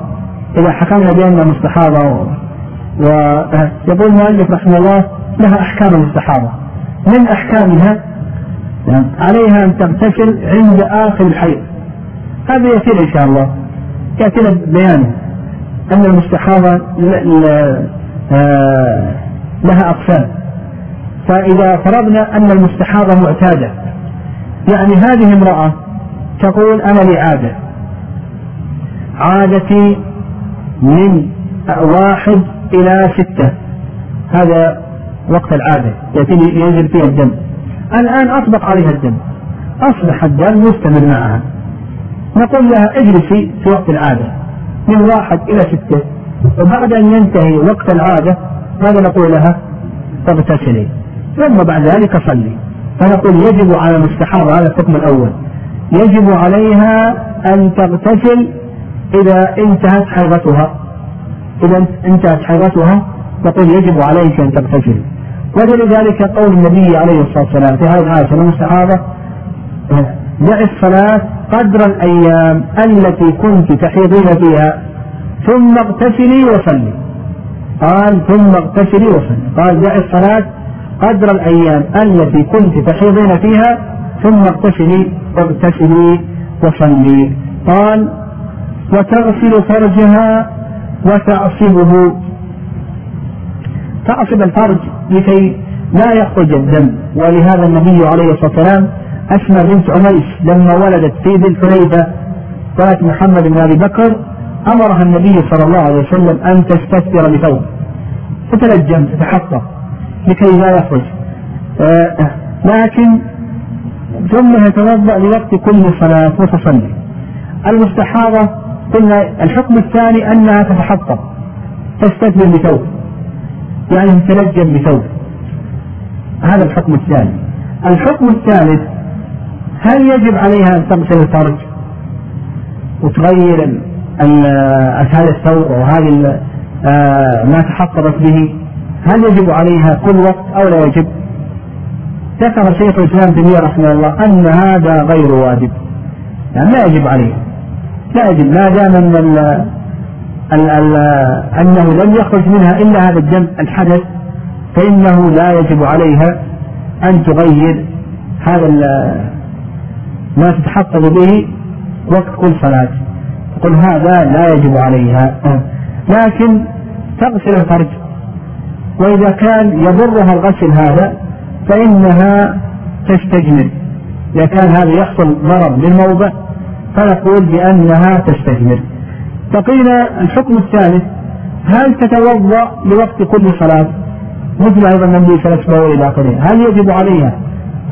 إذا حكمنا بأنها مستحاضة ويقول المؤلف رحمه الله لها أحكام المستحاضة. من أحكامها؟ عليها أن تغتسل عند آخر الحيض. هذا يسير إن شاء الله. يأتينا بيانه أن المستحاضة آه، لها أقسام. فإذا فرضنا أن المستحاضة معتادة يعني هذه امرأة تقول أنا لي عادة عادتي من واحد إلى ستة. هذا وقت العادة التي ينزل فيها الدم. الآن أطبق عليها الدم. أصبح الدم مستمر معها. نقول لها اجلسي في وقت العادة. من واحد إلى ستة. وبعد أن ينتهي وقت العادة ماذا نقول لها؟ تغتسلي. ثم بعد ذلك صلي. فنقول يجب على المستحاضة هذا الحكم الأول. يجب عليها أن تغتسل إذا انتهت حيضتها. إذا انتهت حيضتها نقول يجب عليك أن تغتسل. ولذلك قول النبي عليه الصلاة والسلام في هذه الآية المستحاضة دع الصلاة قدر الأيام التي كنت تحيضين فيها. ثم اغتسلي وصلي. قال ثم اغتسلي وصلي. قال دع الصلاة قدر الأيام التي كنت تحيضين فيها. ثم اغتسلي واغتسلي وصلي. قال وتغسل فرجها وتعصبه. تعصب الفرج لكي لا يخرج الدم. ولهذا النبي عليه الصلاة والسلام أسمى بنت عميس لما ولدت في ذي الحليفة ولد محمد بن أبي بكر أمرها النبي صلى الله عليه وسلم أن تستثر بثوب. تتلجم تتحطى لكي لا يخرج. آه لكن ثم يتوضأ لوقت كل صلاة وتصلي. المستحاضة قلنا الحكم الثاني أنها تتحطى تستثمر بثوب. يعني تتلجم بثوب. هذا الحكم الثاني. الحكم الثالث هل يجب عليها أن تغسل الفرج؟ وتغير هذا الثوب أو هذه آه، ما تحفظت به؟ هل يجب عليها كل وقت أو لا يجب؟ ذكر شيخ الإسلام تيمية رحمه الله أن هذا غير واجب. يعني لا يجب عليها لا يجب. ما دام أن ال ال أنه لم يخرج منها إلا هذا الدم الحدث فإنه لا يجب عليها أن تغير هذا ما تتحفظ به وقت كل صلاة. تقول هذا لا يجب عليها. لكن تغسل الفرج. وإذا كان يضرها الغسل هذا فإنها تستجمل. إذا كان هذا يحصل ضرر للموضع فنقول بأنها تستجمل. بقينا الحكم الثالث هل تتوضأ لوقت كل صلاة؟ مثل أيضا النبي صلى الله عليه وسلم إلى آخره هل يجب عليها؟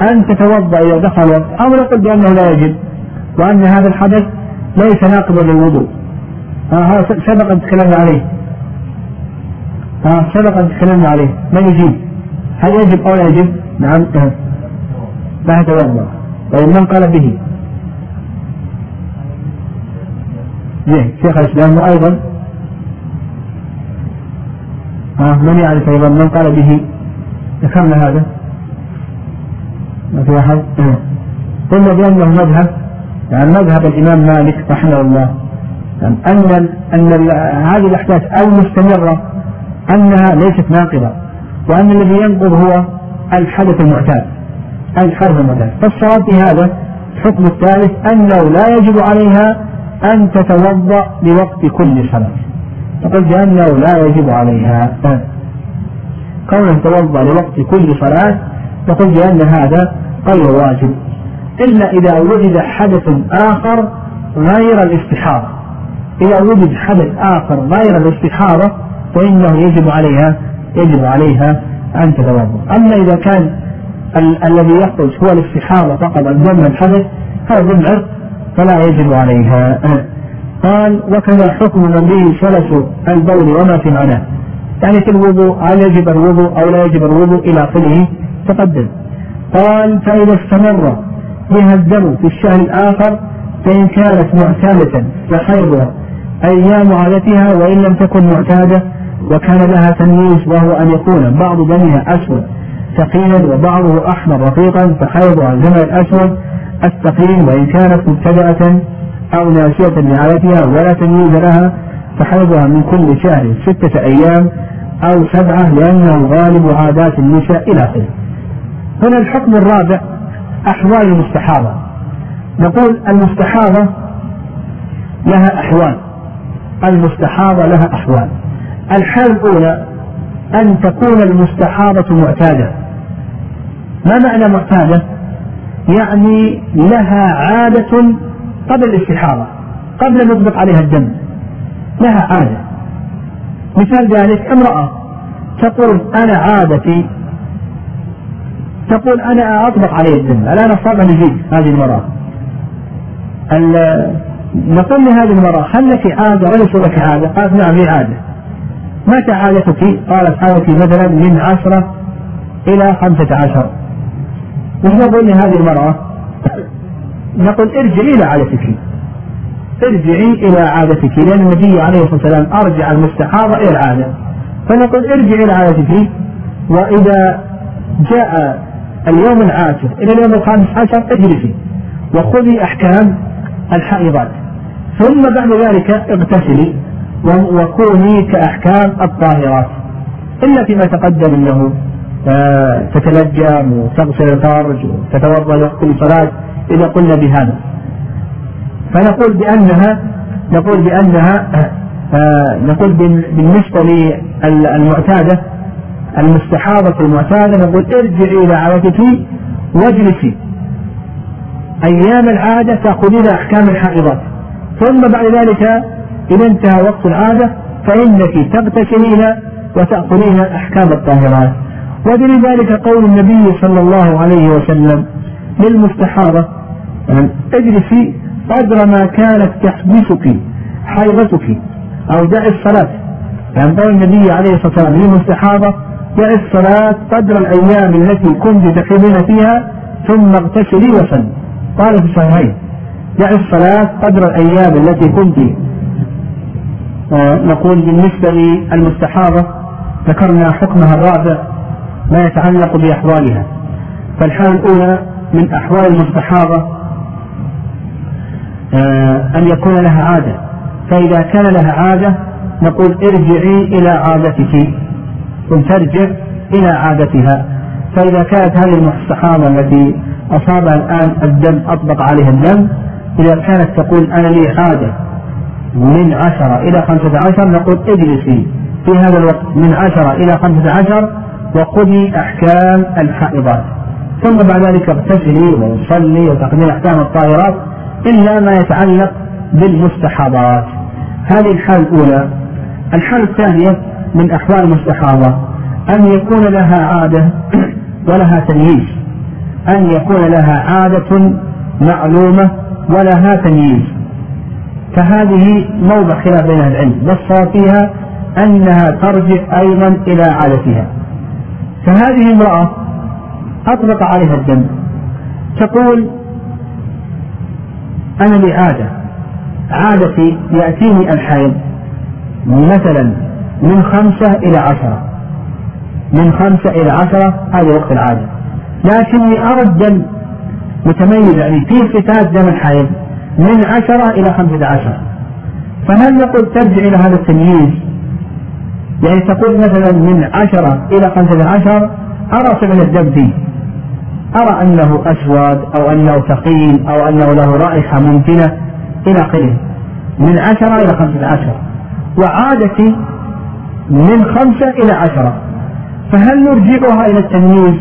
أن تتوضأ إذا دخل وقت أو نقول بأنه لا يجب وأن هذا الحدث ليس ناقضا للوضوء. هذا سبق أن تكلمنا عليه سبق أن تكلمنا عليه. من يجيب؟ هل يجب أو لا يجب؟ نعم لا يتوضأ. طيب من قال به؟ زين شيخ الإسلام وأيضا ها من يعرف أيضا؟ من قال به؟ ذكرنا هذا. ما في أحد قلنا بأنه مذهب يعني مذهب الإمام مالك رحمه الله يعني أن أن هذه الأحداث المستمرة أنها ليست ناقضة وأن الذي ينقض هو الحدث المعتاد الحدث المعتاد. فالصواب في هذا الحكم الثالث أنه لا يجب عليها أن تتوضأ لوقت كل صلاة. فقد بأنه لا يجب عليها. كونها تتوضأ لوقت كل صلاة نقول بأن هذا غير واجب. إلا إذا وجد حدث آخر غير الاستحاضة. إذا وجد حدث آخر غير الاستحاضة فإنه يجب عليها يجب عليها أن تتوضأ. أما إذا كان ال- الذي يخرج هو الاستحاضة فقط الدم الحدث هذا دم عرق فلا يجب عليها. قال وكذا حكم من به سلس البول وما في معناه. يعني في الوضوء هل يجب الوضوء أو لا يجب الوضوء؟ إلى آخره. تقدم. قال فإذا استمر بها الدم في الشهر الآخر فإن كانت معتادة فحيضها أيام عادتها وإن لم تكن معتادة وكان لها تمييز وهو أن يكون بعض دمها أسود ثقيلا وبعضه أحمر رقيقا فحيضها الدم الأسود الثقيل وإن كانت مبتدأة أو ناسية لعادتها ولا تمييز لها فحيضها من كل شهر ستة أيام أو سبعة لأنه غالب عادات النساء إلى آخره. هنا الحكم الرابع أحوال المستحاضة. نقول المستحاضة لها أحوال. المستحاضة لها أحوال. الحالة الأولى أن تكون المستحاضة معتادة. ما معنى معتادة؟ يعني لها عادة قبل الاستحاضة قبل أن يطبق عليها الدم لها عادة مثال ذلك امرأة تقول أنا عادتي تقول أنا أطبق عليه الدم الآن أصاب نزيد هذه المرأة نقول لهذه المرأة هل لك عادة وليس لك عادة؟ قالت نعم لي عادة متى عادتك؟ قالت عادتي مثلا من عشرة إلى خمسة عشر وش نقول لهذه المرأة؟ نقول ارجعي إلى عادتك ارجعي إلى عادتك. لأن النبي عليه الصلاة والسلام أرجع المستحاضة إلى العادة. فنقول ارجعي إلى عادتك. وإذا جاء اليوم العاشر إلى اليوم الخامس عشر اجلسي. وخذي أحكام الحائضات. ثم بعد ذلك اغتسلي وكوني كأحكام الطاهرات. إلا فيما تقدم أنه آه، تتلجم وتغسل الفرج وتتوضأ لكل صلاة إذا قلنا بهذا. فنقول بأنها نقول بأنها آه، نقول بالنسبة للمعتادة المستحاضة المعتادة نقول ارجعي إلى عادتك واجلسي أيام العادة تأخذين أحكام الحائضات. ثم بعد ذلك إذا انتهى وقت العادة فإنك تغتسلين وتأخذين أحكام الطاهرات ودليل ذلك قول النبي صلى الله عليه وسلم للمستحاضة يعني اجلسي قدر ما كانت تحبسك حيضتك أو دع الصلاة. قول النبي عليه الصلاة والسلام للمستحاضة دع الصلاة قدر الأيام التي كنت تحيضين فيها ثم اغتسلي وصلي قال في الصحيحين دع الصلاة قدر الأيام التي كنت آه، نقول بالنسبة للمستحاضة ذكرنا حكمها الرابع ما يتعلق بأحوالها. فالحالة الأولى من أحوال المستحاضة أن يكون لها عادة. فإذا كان لها عادة نقول ارجعي إلى عادتك. ثم ترجع إلى عادتها. فإذا كانت هذه المستحاضة التي أصابها الآن الدم أطبق عليها الدم إذا كانت تقول أنا لي عادة من عشرة إلى خمسة عشر نقول اجلسي في هذا الوقت من عشرة إلى خمسة عشر وخذي أحكام الحائضات. ثم بعد ذلك اغتسلي وصلي وتقديم أحكام الطاهرات إلا ما يتعلق بالمستحاضات هذه الحالة الأولى. الحالة الثانية من أحوال المستحاضة أن يكون لها عادة ولها تمييز. أن يكون لها عادة معلومة ولها تمييز. فهذه موضع خلاف بين أهل العلم. بس فيها أنها ترجع أيضا إلى عادتها. فهذه امرأة أطلق عليها الدم. تقول أنا لي عادة عادتي يأتيني الحيض. مثلا من خمسة إلى عشرة. من خمسة إلى عشرة هذا وقت العادة. لكني أرى الدم متميز يعني في فتات دم الحيض. من عشرة إلى خمسة عشر. فهل نقول ترجع إلى هذا التمييز؟ يعني تقول مثلا من عشرة إلى خمسة عشر أرى سبب الدم فيه. أرى أنه أسود أو أنه ثقيل أو أنه له رائحة ممكنة إلى آخره. من عشرة إلى خمسة عشر وعادتي من خمسة إلى عشرة. فهل نرجعها إلى التمييز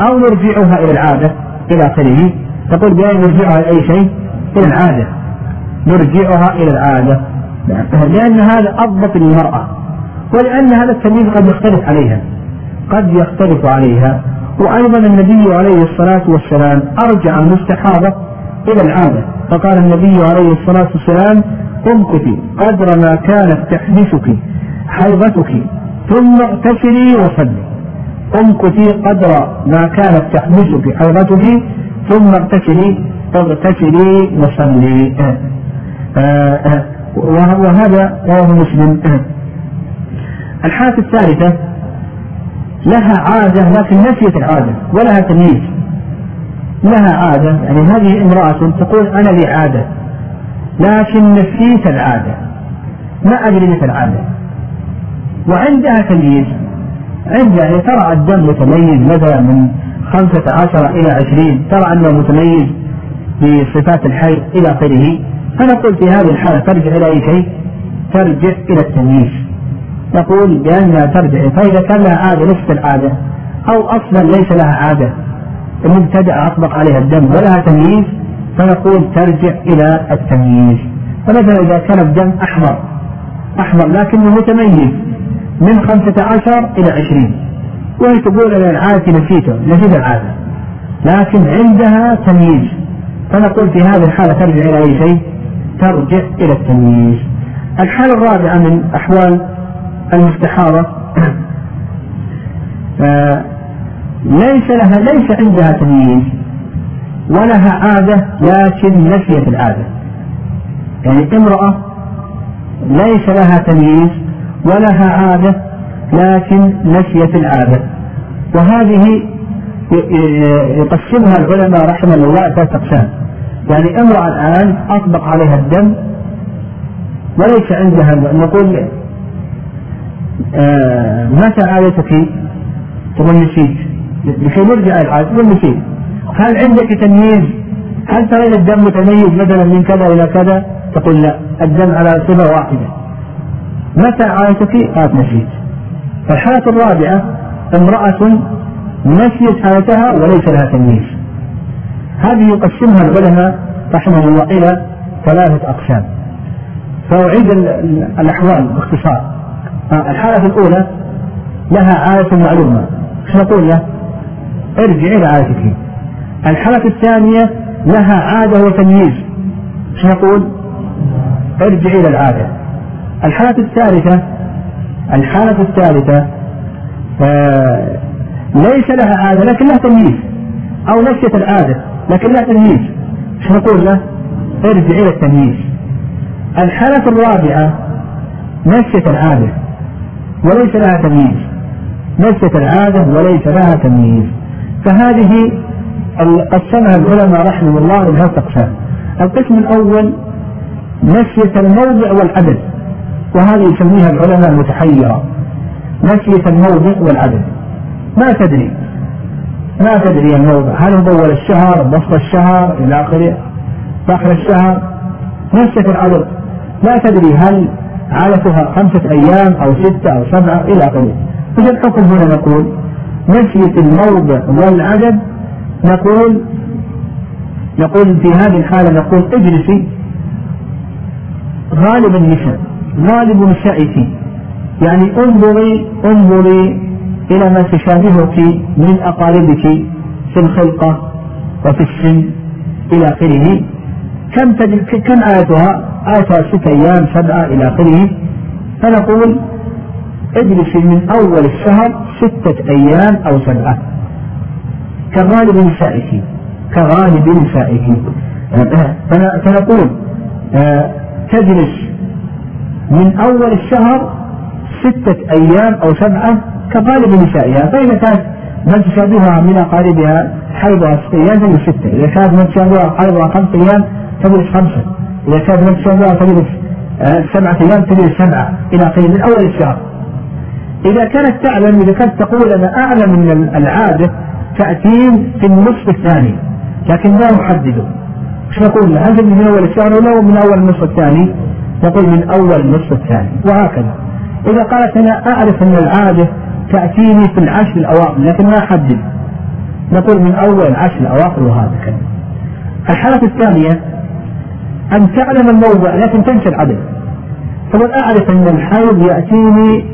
أو نرجعها إلى العادة إلى آخره؟ تقول بأن نرجعها إلى أي شيء؟ إلى العادة. نرجعها إلى العادة. لأن هذا أضبط للمرأة ولأن هذا التمييز قد يختلف عليها. قد يختلف عليها. وأيضا النبي عليه الصلاة والسلام أرجع المستحاضة إلى العادة. فقال النبي عليه الصلاة والسلام امكثي قدر ما كانت تحبسك حيضتك ثم اغتسلي وصلي. امكثي قدر ما كانت تحبسك حيضتك ثم اغتسلي اغتسلي وصلي. آه، آه، وهذا رواه مسلم. الحالة الثالثة لها عادة لكن نسيت العادة ولها تمييز. لها عادة يعني هذه امرأة تقول أنا لي عادة لكن نسيت العادة. ما أدري متى العادة. وعندها تمييز. عندها ترى الدم متميز مثلا من خمسة عشر إلى عشرين ترى أنه متميز بصفات الحي إلى آخره. فنقول في هذه الحالة ترجع إلى أي شيء؟ ترجع إلى التمييز. نقول بأنها ترجع. فإذا كان لها عادة نفس العادة. أو أصلا ليس لها عادة. مبتدأ أطبق عليها الدم ولها تمييز فنقول ترجع إلى التمييز. فمثلا إذا كان الدم أحمر أحمر لكنه متميز من خمسة عشر إلى عشرين. وهي تقول أنا العادة نسيته نسيت العادة. لكن عندها تمييز. فنقول في هذه الحالة ترجع إلى أي شيء؟ ترجع إلى التمييز. الحالة الرابعة من أحوال المستحاضة. آه، ليس لها ليس عندها تمييز ولها عادة لكن نسيت العادة. يعني امرأة ليس لها تمييز ولها عادة لكن نسيت العادة. وهذه يقسمها العلماء رحمه الله ثلاث أقسام. يعني امرأة الآن أطبق عليها الدم وليس عندها نقول متى عادتك تقول نسيت. لكي نرجع العادة تقول نسيت. هل عندك تمييز؟ هل ترين الدم متميز مثلا من كذا إلى كذا؟ تقول لا الدم على صفة واحدة. متى عادتك قالت نسيت. الحالة الرابعة امرأة نسيت حالتها وليس لها تمييز. هذه يقسمها العلماء رحمه الله إلى ثلاثة أقسام. فأعيد الأحوال باختصار. الحالة الأولى لها عادة معلومة. إيش نقول له؟ ارجع إلى عادتك الحالة الثانية لها عادة وتمييز. إيش نقول؟ ارجع إلى العادة. الحالة الثالثة الحالة الثالثة آه ليس لها عادة لكن لها تمييز. أو نسيت العادة لكن لها تمييز. إيش نقول له؟ ارجع إلى التمييز. الحالة الرابعة نسيت العادة. وليس لها تمييز. نسيت العادة وليس لها تمييز. فهذه قسمها العلماء رحمه الله إلى ثلاث أقسام القسم الأول نسية الموضع والعدد. وهذه يسميها العلماء المتحيرة. نسية الموضع والعدد. ما تدري. ما تدري الموضع هل هو أول الشهر نصف الشهر إلى آخره آخر الشهر؟ نسيت العدد. لا تدري هل عادتها خمسة أيام أو ستة أو سبعة إلى آخره. إذا الحكم هنا نقول نسية الموضع والعدد نقول نقول في هذه الحالة نقول اجلسي. غالب النساء غالب نسائك يعني انظري انظري إلى ما تشابهك من أقاربك في الخلقة وفي السن إلى آخره. كم كم آياتها؟ آياتها ست أيام سبعة إلى آخره. فنقول اجلسي من أول الشهر ستة أيام أو سبعة. كغالب نسائك كغالب نسائك فنقول آه، تجلس من أول الشهر ستة أيام أو سبعة كغالب نسائها فإذا كانت من تشابهها من أقاربها حيضها ست أيام تجلس ستة. إذا كانت من تشابهها حيضها خمس أيام تجلس خمسة. إذا كانت من تشابهها تجلس آه، سبعة أيام تجلس سبعة إلى آخره من أول الشهر إذا كانت تعلم إذا كانت تقول أنا أعلم من العادة تأتين في النصف الثاني. لكن لا نحدده إيش نقول هل من أول الشهر ولا من أول النصف الثاني؟ نقول من أول النصف الثاني. وهكذا. إذا قالت أنا أعرف أن العادة تأتيني في العشر الأواخر لكن ما أحدد. نقول من أول العشر الأواخر وهذا كذا. الحالة الثانية أن تعلم الموضع لكن تنسى العدد تقول أعرف أن الحيض يأتيني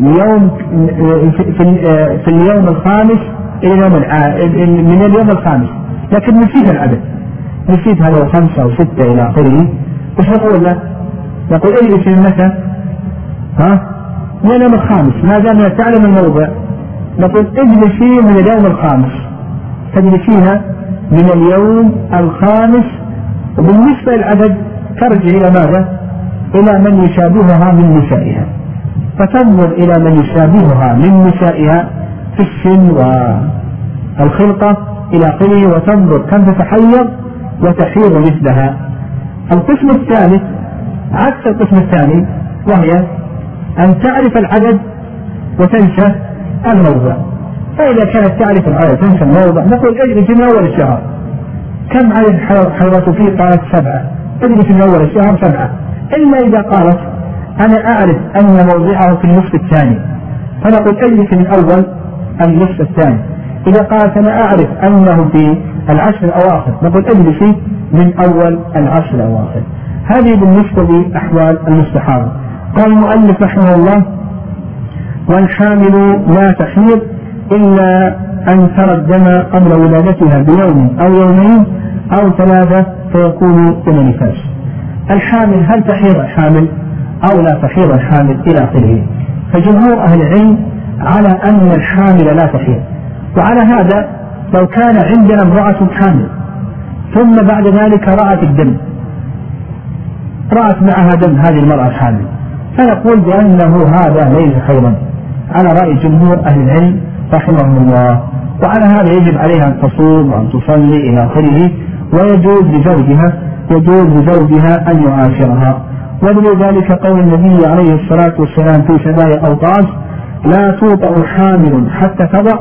يوم في اليوم الخامس إلى اليوم من اليوم الخامس لكن نسيت العدد نسيت هو خمسة أو ستة إلى آخره وش نقول له؟ نقول اجلس متى؟ ها؟ من اليوم الخامس ما دام تعلم الموضع نقول اجلسي من اليوم الخامس تجلسيها من اليوم الخامس وبالنسبة للعدد ترجع إلى ماذا؟ إلى من يشابهها من نسائها. فتنظر إلى من يشابهها من نسائها في السن والخلقة إلى آخره وتنظر كم تتحيض وتحيض مثلها. القسم الثالث عكس القسم الثاني وهي أن تعرف العدد وتنسى الموضع. فإذا كانت تعرف العدد تنسى الموضع نقول اجلس من أول الشهر كم عدد حيضته فيه؟ قالت سبعة. اجلس من أول الشهر سبعة. إلا إذا قالت أنا أعرف أن موضعه في النصف الثاني. فنقول اجلس من أول النصف الثاني. إذا قالت أنا أعرف أنه في العشر الأواخر. نقول اجلسي من أول العشر الأواخر. هذه بالنسبة لأحوال المستحاضة قال المؤلف رحمه الله والحامل لا تحيض إلا أن ترى الدم قبل ولادتها بيوم أو يومين أو ثلاثة فيكون دم نفاس. الحامل هل تحيض الحامل أو لا تحيض الحامل إلى آخره؟ فجمهور أهل العلم على أن الحامل لا تحيض. وعلى هذا لو كان عندنا امرأة حامل ثم بعد ذلك رأت الدم رأت معها دم هذه المرأة الحامل فنقول بأنه هذا ليس خيرا على رأي جمهور أهل العلم رحمهم الله. وعلى هذا يجب عليها أن تصوم وأن تصلي إلى آخره ويجوز لزوجها يجوز لزوجها أن يعاشرها. ودليل ذلك قول النبي عليه الصلاة والسلام في سبايا أوطاس لا توطأ حامل حتى تضع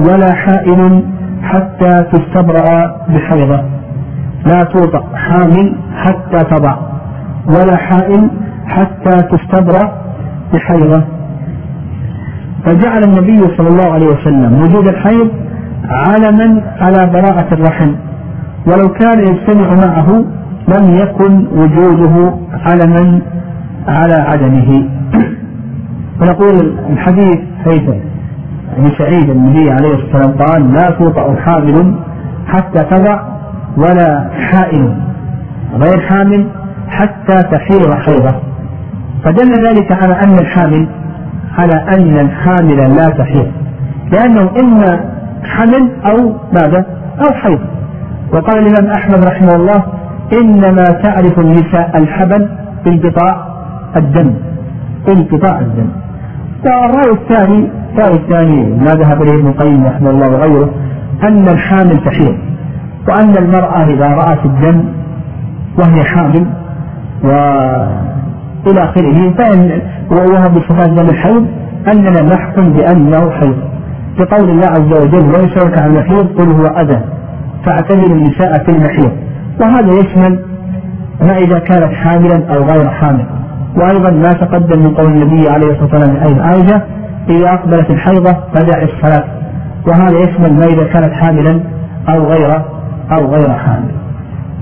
ولا حائل حتى تستبرأ بحيضة. لا توطأ حامل حتى تضع ولا حائل حتى تستبرأ بحيضة. فجعل النبي صلى الله عليه وسلم وجود الحيض علما على براءة الرحم. ولو كان يجتمع معه لم يكن وجوده علما على عدمه. ونقول الحديث حيث ابن سعيد النبي عليه الصلاة والسلام قال لا توطأ حامل حتى تضع ولا حائل غير حامل حتى تحيض حيضه. فدل ذلك على أن الحامل على أن الحامل لا تحيض. لأنه إما حمل أو ماذا؟ أو حيض. وقال الإمام أحمد رحمه الله إنما تعرف النساء الحبل بانقطاع الدم. انقطاع الدم. والرأي الثاني الرأي الثاني ما ذهب إليه ابن القيم رحمه الله وغيره أن الحامل تحيض. وأن المرأة إذا رأت الدم وهي حامل وإلى آخره. وهو بصفات دم الحيض أننا نحكم بأنه حيض لقول الله عز وجل ويسألك عن المحيض قل هو أذى فاعتزل النساء في المحيض وهذا يشمل ما إذا كانت حاملا أو غير حامل. وأيضا ما تقدم من قول النبي عليه الصلاة والسلام أي عائشة إذا أقبلت الحيضة فدع الصلاة وهذا يشمل ما إذا كانت حاملا أو غير أو غير حامل.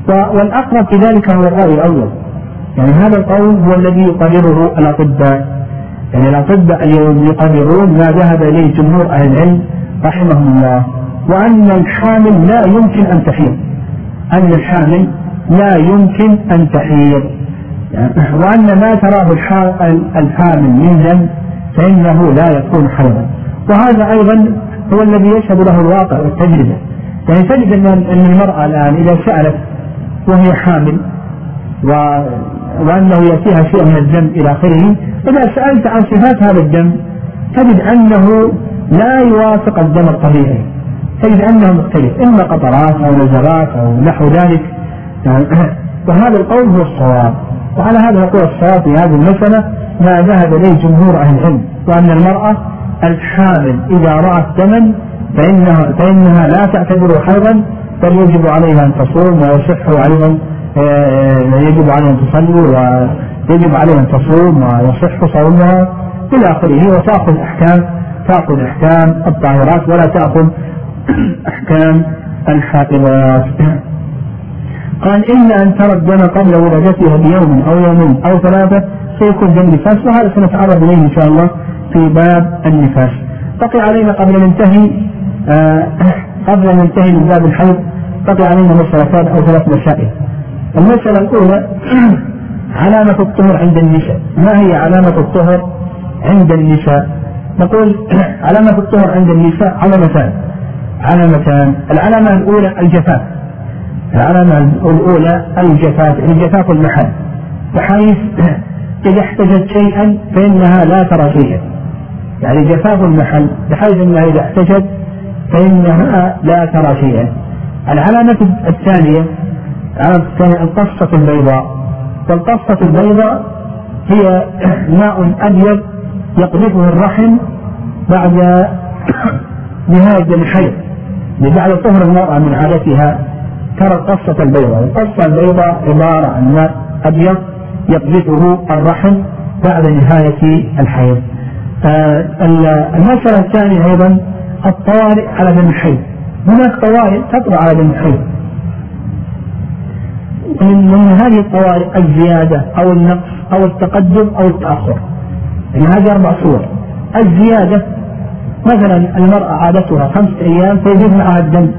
والأقرب في ذلك هو الرأي الأول. يعني هذا القول هو الذي يقرره الأطباء. يعني الأطباء اليوم يقررون ما ذهب إليه جمهور أهل العلم رحمهم الله وأن الحامل لا يمكن أن تحيض. أن الحامل لا يمكن أن تحيض. وأن ما تراه الحامل من دم فإنه لا يكون حيضا. وهذا أيضا هو الذي يشهد له الواقع والتجربة. يعني تجد أن المرأة الآن إذا سألت وهي حامل و وأنه يأتيها شيء من الدم إلى آخره. إذا سألت عن صفات هذا الدم تجد أنه لا يوافق الدم الطبيعي تجد أنه مختلف إما قطرات أو نزرات أو نحو ذلك. وهذا القول هو الصواب. وعلى هذا نقول الصواب في هذه المسألة ما ذهب إليه جمهور أهل العلم وأن المرأة الحامل إذا رأت دما فإنها, فإنها لا تعتبره حيضا بل يجب عليها أن تصوم ويصح عليها يجب عليها أن تصلي ويجب عليها أن تصوم ويصح صومها إلى آخره. وتأخذ أحكام تأخذ أحكام الطاهرات ولا تأخذ أحكام الحائضات. قال إلا أن ترى الدم قبل ولادتها بيوم أو يومين أو ثلاثة سيكون دم نفاس وهذا سنتعرض إليه إن شاء الله في باب النفاس. بقي علينا قبل أن ننتهي آه قبل أن ننتهي من باب الحيض بقي علينا مسألتان أو ثلاث مسائل المسألة الأولى علامة الطهر عند النساء. ما هي علامة الطهر عند النساء؟ نقول علامة الطهر عند النساء علامتان. علامتان. العلامة الأولى الجفاف. العلامة الأولى الجفاف الجفاف المحل بحيث إذا احتجت شيئا فإنها لا ترى شيئا. يعني جفاف المحل بحيث أنها إذا احتجت فإنها لا ترى شيئا. العلامة الثانية العلامة الثانية القصة البيضاء. والقصة البيضاء هي ماء أبيض يقذفه الرحم بعد نهاية الحيض. بعد طهر المرأة من عادتها ترى القصة البيضاء. القصة البيضاء عبارة عن ماء أبيض يقذفه الرحم بعد نهاية الحيض. آه، المسألة الثانية أيضا الطوارئ على دم الحيض. هناك طوارئ تطرأ على دم الحيض. من هذه الطوارئ الزيادة أو النقص أو التقدم أو التأخر. يعني هذه أربع صور. الزيادة مثلا المرأة عادتها خمسة أيام فيزيد معها الدم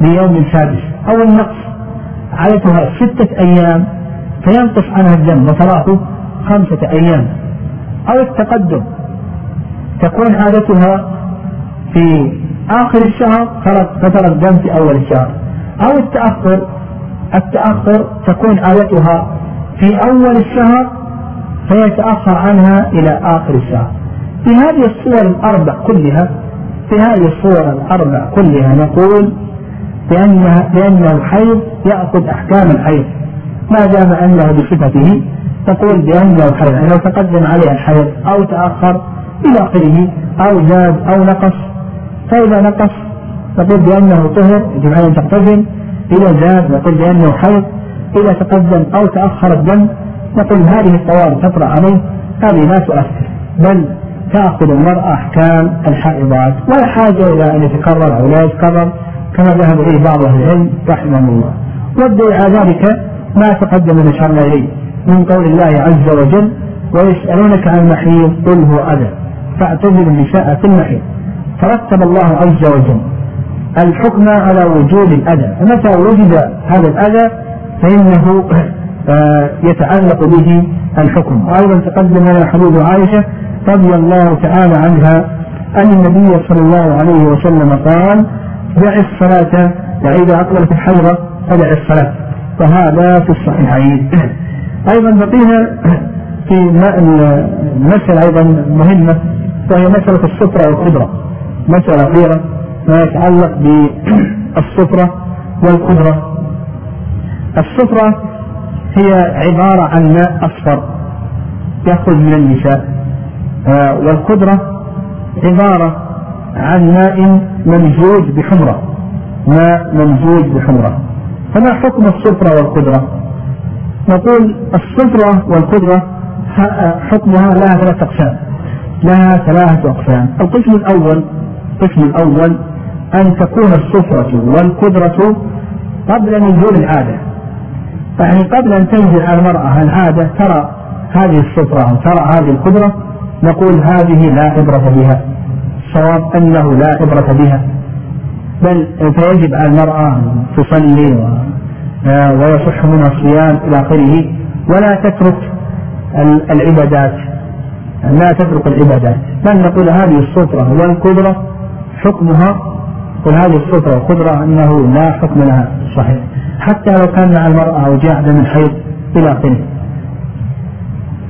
ليوم سادس. أو النقص عادتها ستة أيام فينقص عنها الدم وتراه خمسة أيام. أو التقدم تكون عادتها في آخر الشهر فترى الدم في أول الشهر. أو التأخر التأخر تكون عادتها في أول الشهر فيتأخر عنها إلى آخر الشهر. في هذه الصور الأربع كلها في هذه الصور الأربع كلها نقول بأنها بأن الحيض يأخذ أحكام الحيض. ما دام أنه بصفته تقول بأنه الحيض يعني لو تقدم عليه الحيض أو تأخر إلى آخره أو زاد أو نقص فإذا نقص تقول بأنه طهر يجب أن تقتسم إذا زاد نقول بأنه حيض إذا تقدم أو تأخر الدم نقول هذه الطوارئ تطرأ عليه هذه لا تؤثر بل تأخذ المرأة أحكام الحائضات. ولا حاجة إلى أن يتكرر أو لا يتكرر كما ذهب إليه بعض أهل العلم رحمه الله. والدليل على ذلك ما تقدم من أشرنا إليه من قول الله عز وجل ويسألونك عن المحيض قل هو أذى فاعتزلوا النساء في المحيض. فرتب الله عز وجل الحكم على وجود الأذى. فمتى وجد هذا الأذى؟ فإنه آه، يتعلق به الحكم. وأيضا تقدم لنا حديث عائشة رضي الله تعالى عنها أن النبي صلى الله عليه وسلم قال دع الصلاة وإذا أقبلت الحيضة فدع الصلاة. وهذا في الصحيحين. أيضا بقينا في مسألة أيضا مهمة وهي مسألة السفرة والقدرة. مسألة أخيرة. ما يتعلق بالسفرة والقدرة. السفرة هي عبارة عن ماء أصفر يخرج من النساء آه، والقدرة عبارة عن ماء ممزوج بحمرة. ماء ممزوج بحمرة. فما حكم السفرة والقدرة؟ نقول السفرة والقدرة حكمها لها ثلاثة أقسام. لها ثلاثة أقسام. القسم الأول القسم الأول أن تكون السفرة والقدرة قبل نزول العادة. يعني قبل أن تنزل على المرأة العادة ترى هذه السفرة وترى هذه القدرة نقول هذه لا عبرة بها. الصواب أنه لا عبرة بها. بل فيجب على المرأة أن تصلي آه، ويصح منها الصيام إلى آخره. ولا تترك العبادات. لا تترك العبادات. بل نقول هذه السطرة والقدرة حكمها قل هذه السطرة والقدرة أنه لا حكم لها. صحيح. حتى لو كان مع المرأة أو جاء دم الحيض إلى آخره.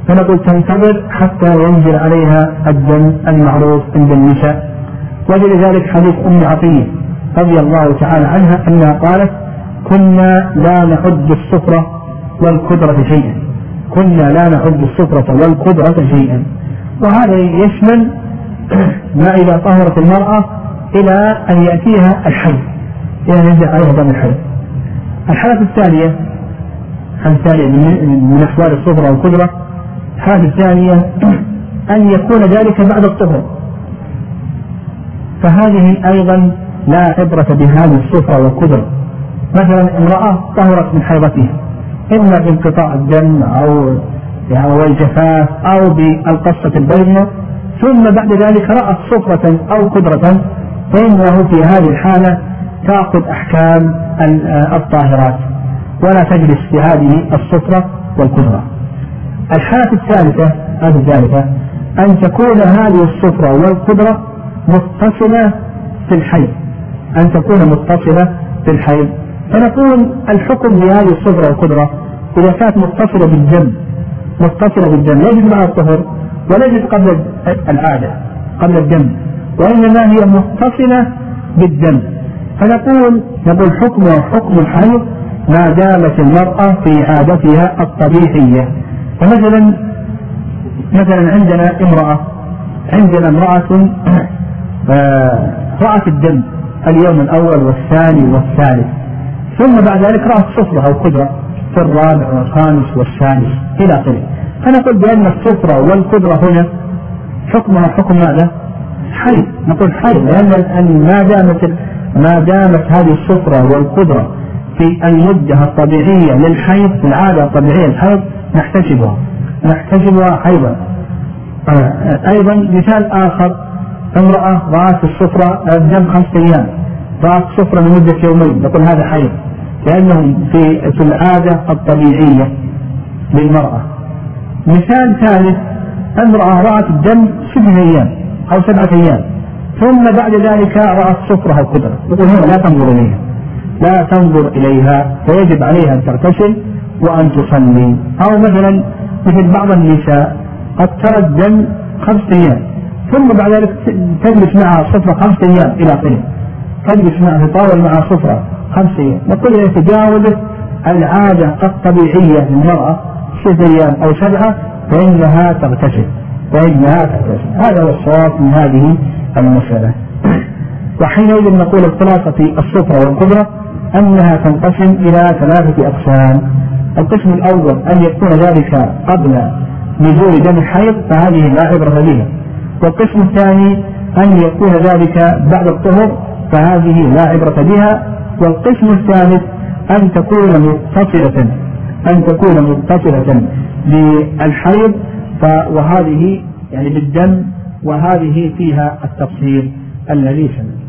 فنقول تنتظر حتى ينزل عليها الدم المعروف عند النساء. ولذلك حديث أم عطية رضي الله تعالى عنها أنها قالت كنا لا نعد السفرة والقدرة شيئا. كنا لا نعد السفرة والقدرة شيئا. وهذا يشمل ما إذا طهرت المرأة إلى أن يأتيها الحي إلى أن ينزل عليها دم الحي الحالة الثانية الثانية من أحوال السفرة والقدرة الحالة الثانية أن يكون ذلك بعد الطهر. فهذه أيضا لا عبرة بهذه الصفرة والقدرة مثلا امرأة طهرت من حيضتها. إما بانقطاع الدم أو يعني الجفاف أو بالقصة البيضاء ثم بعد ذلك رأت صفرة أو قدرة فإنه في هذه الحالة تأخذ أحكام الطاهرات. ولا تجلس في هذه الصفرة والقدرة الحالة الثالثة هذه الثالثة أن تكون هذه الصفرة والقدرة متصلة في الحي أن تكون متصلة في الحي فنقول الحكم بهذه الصفرة والقدرة إذا كانت متصلة بالدم متصلة بالدم يجب مع الطهر ولا قبل العادة قبل الدم. وإنما هي متصلة بالدم. فنقول نقول حكمها حكم الحيض ما دامت المرأة في عادتها الطبيعية. فمثلا مثلا عندنا امرأة عندنا امرأة آه، رأت الدم اليوم الأول والثاني والثالث. ثم بعد ذلك رأت صفرة أو قدرة في الرابع والخامس والسادس إلى آخره. فنقول بأن الصفرة والقدرة هنا حكمها حكم ماذا؟ حي نقول حي لأن ما دامت ما دامت هذه الصفرة والقدرة في المدة الطبيعية للحيض في العادة الطبيعية للحيض نحتسبها نحتسبها حيضا آه، أيضا مثال آخر. امرأة رأت الصفرة الدم خمسة أيام. رأت صفرة لمدة يومين. نقول هذا حيض. لأنه في في العادة الطبيعية للمرأة. مثال ثالث. امرأة رأت الدم ست أيام. أو سبعة أيام. ثم بعد ذلك رأت أو قدرة يقول هنا لا تنظر إليها. لا تنظر إليها. فيجب عليها أن تغتسل وأن تصلي. أو مثلا مثل بعض النساء قد ترى الدم خمس أيام. ثم بعد ذلك تجلس معها صفرة خمس أيام إلى آخره. تجلس معها تطاول معها صفرة خمس أيام. نقول إذا تجاوزت العادة الطبيعية للمرأة ست أيام أو سبعة فإنها تغتسل. فإنها تغتسل هذا هو الصواب من هذه المسألة. وحينئذ نقول الخلاصة في الصفرة والقدرة أنها تنقسم إلى ثلاثة أقسام. القسم الأول أن يكون ذلك قبل نزول دم الحيض فهذه لا عبرة بها والقسم الثاني أن يكون ذلك بعد الطهر فهذه لا عبرة بها والقسم الثالث أن تكون متصلة أن تكون متصلة بالحيض وهذه يعني بالدم وهذه فيها التفصيل الذي سمع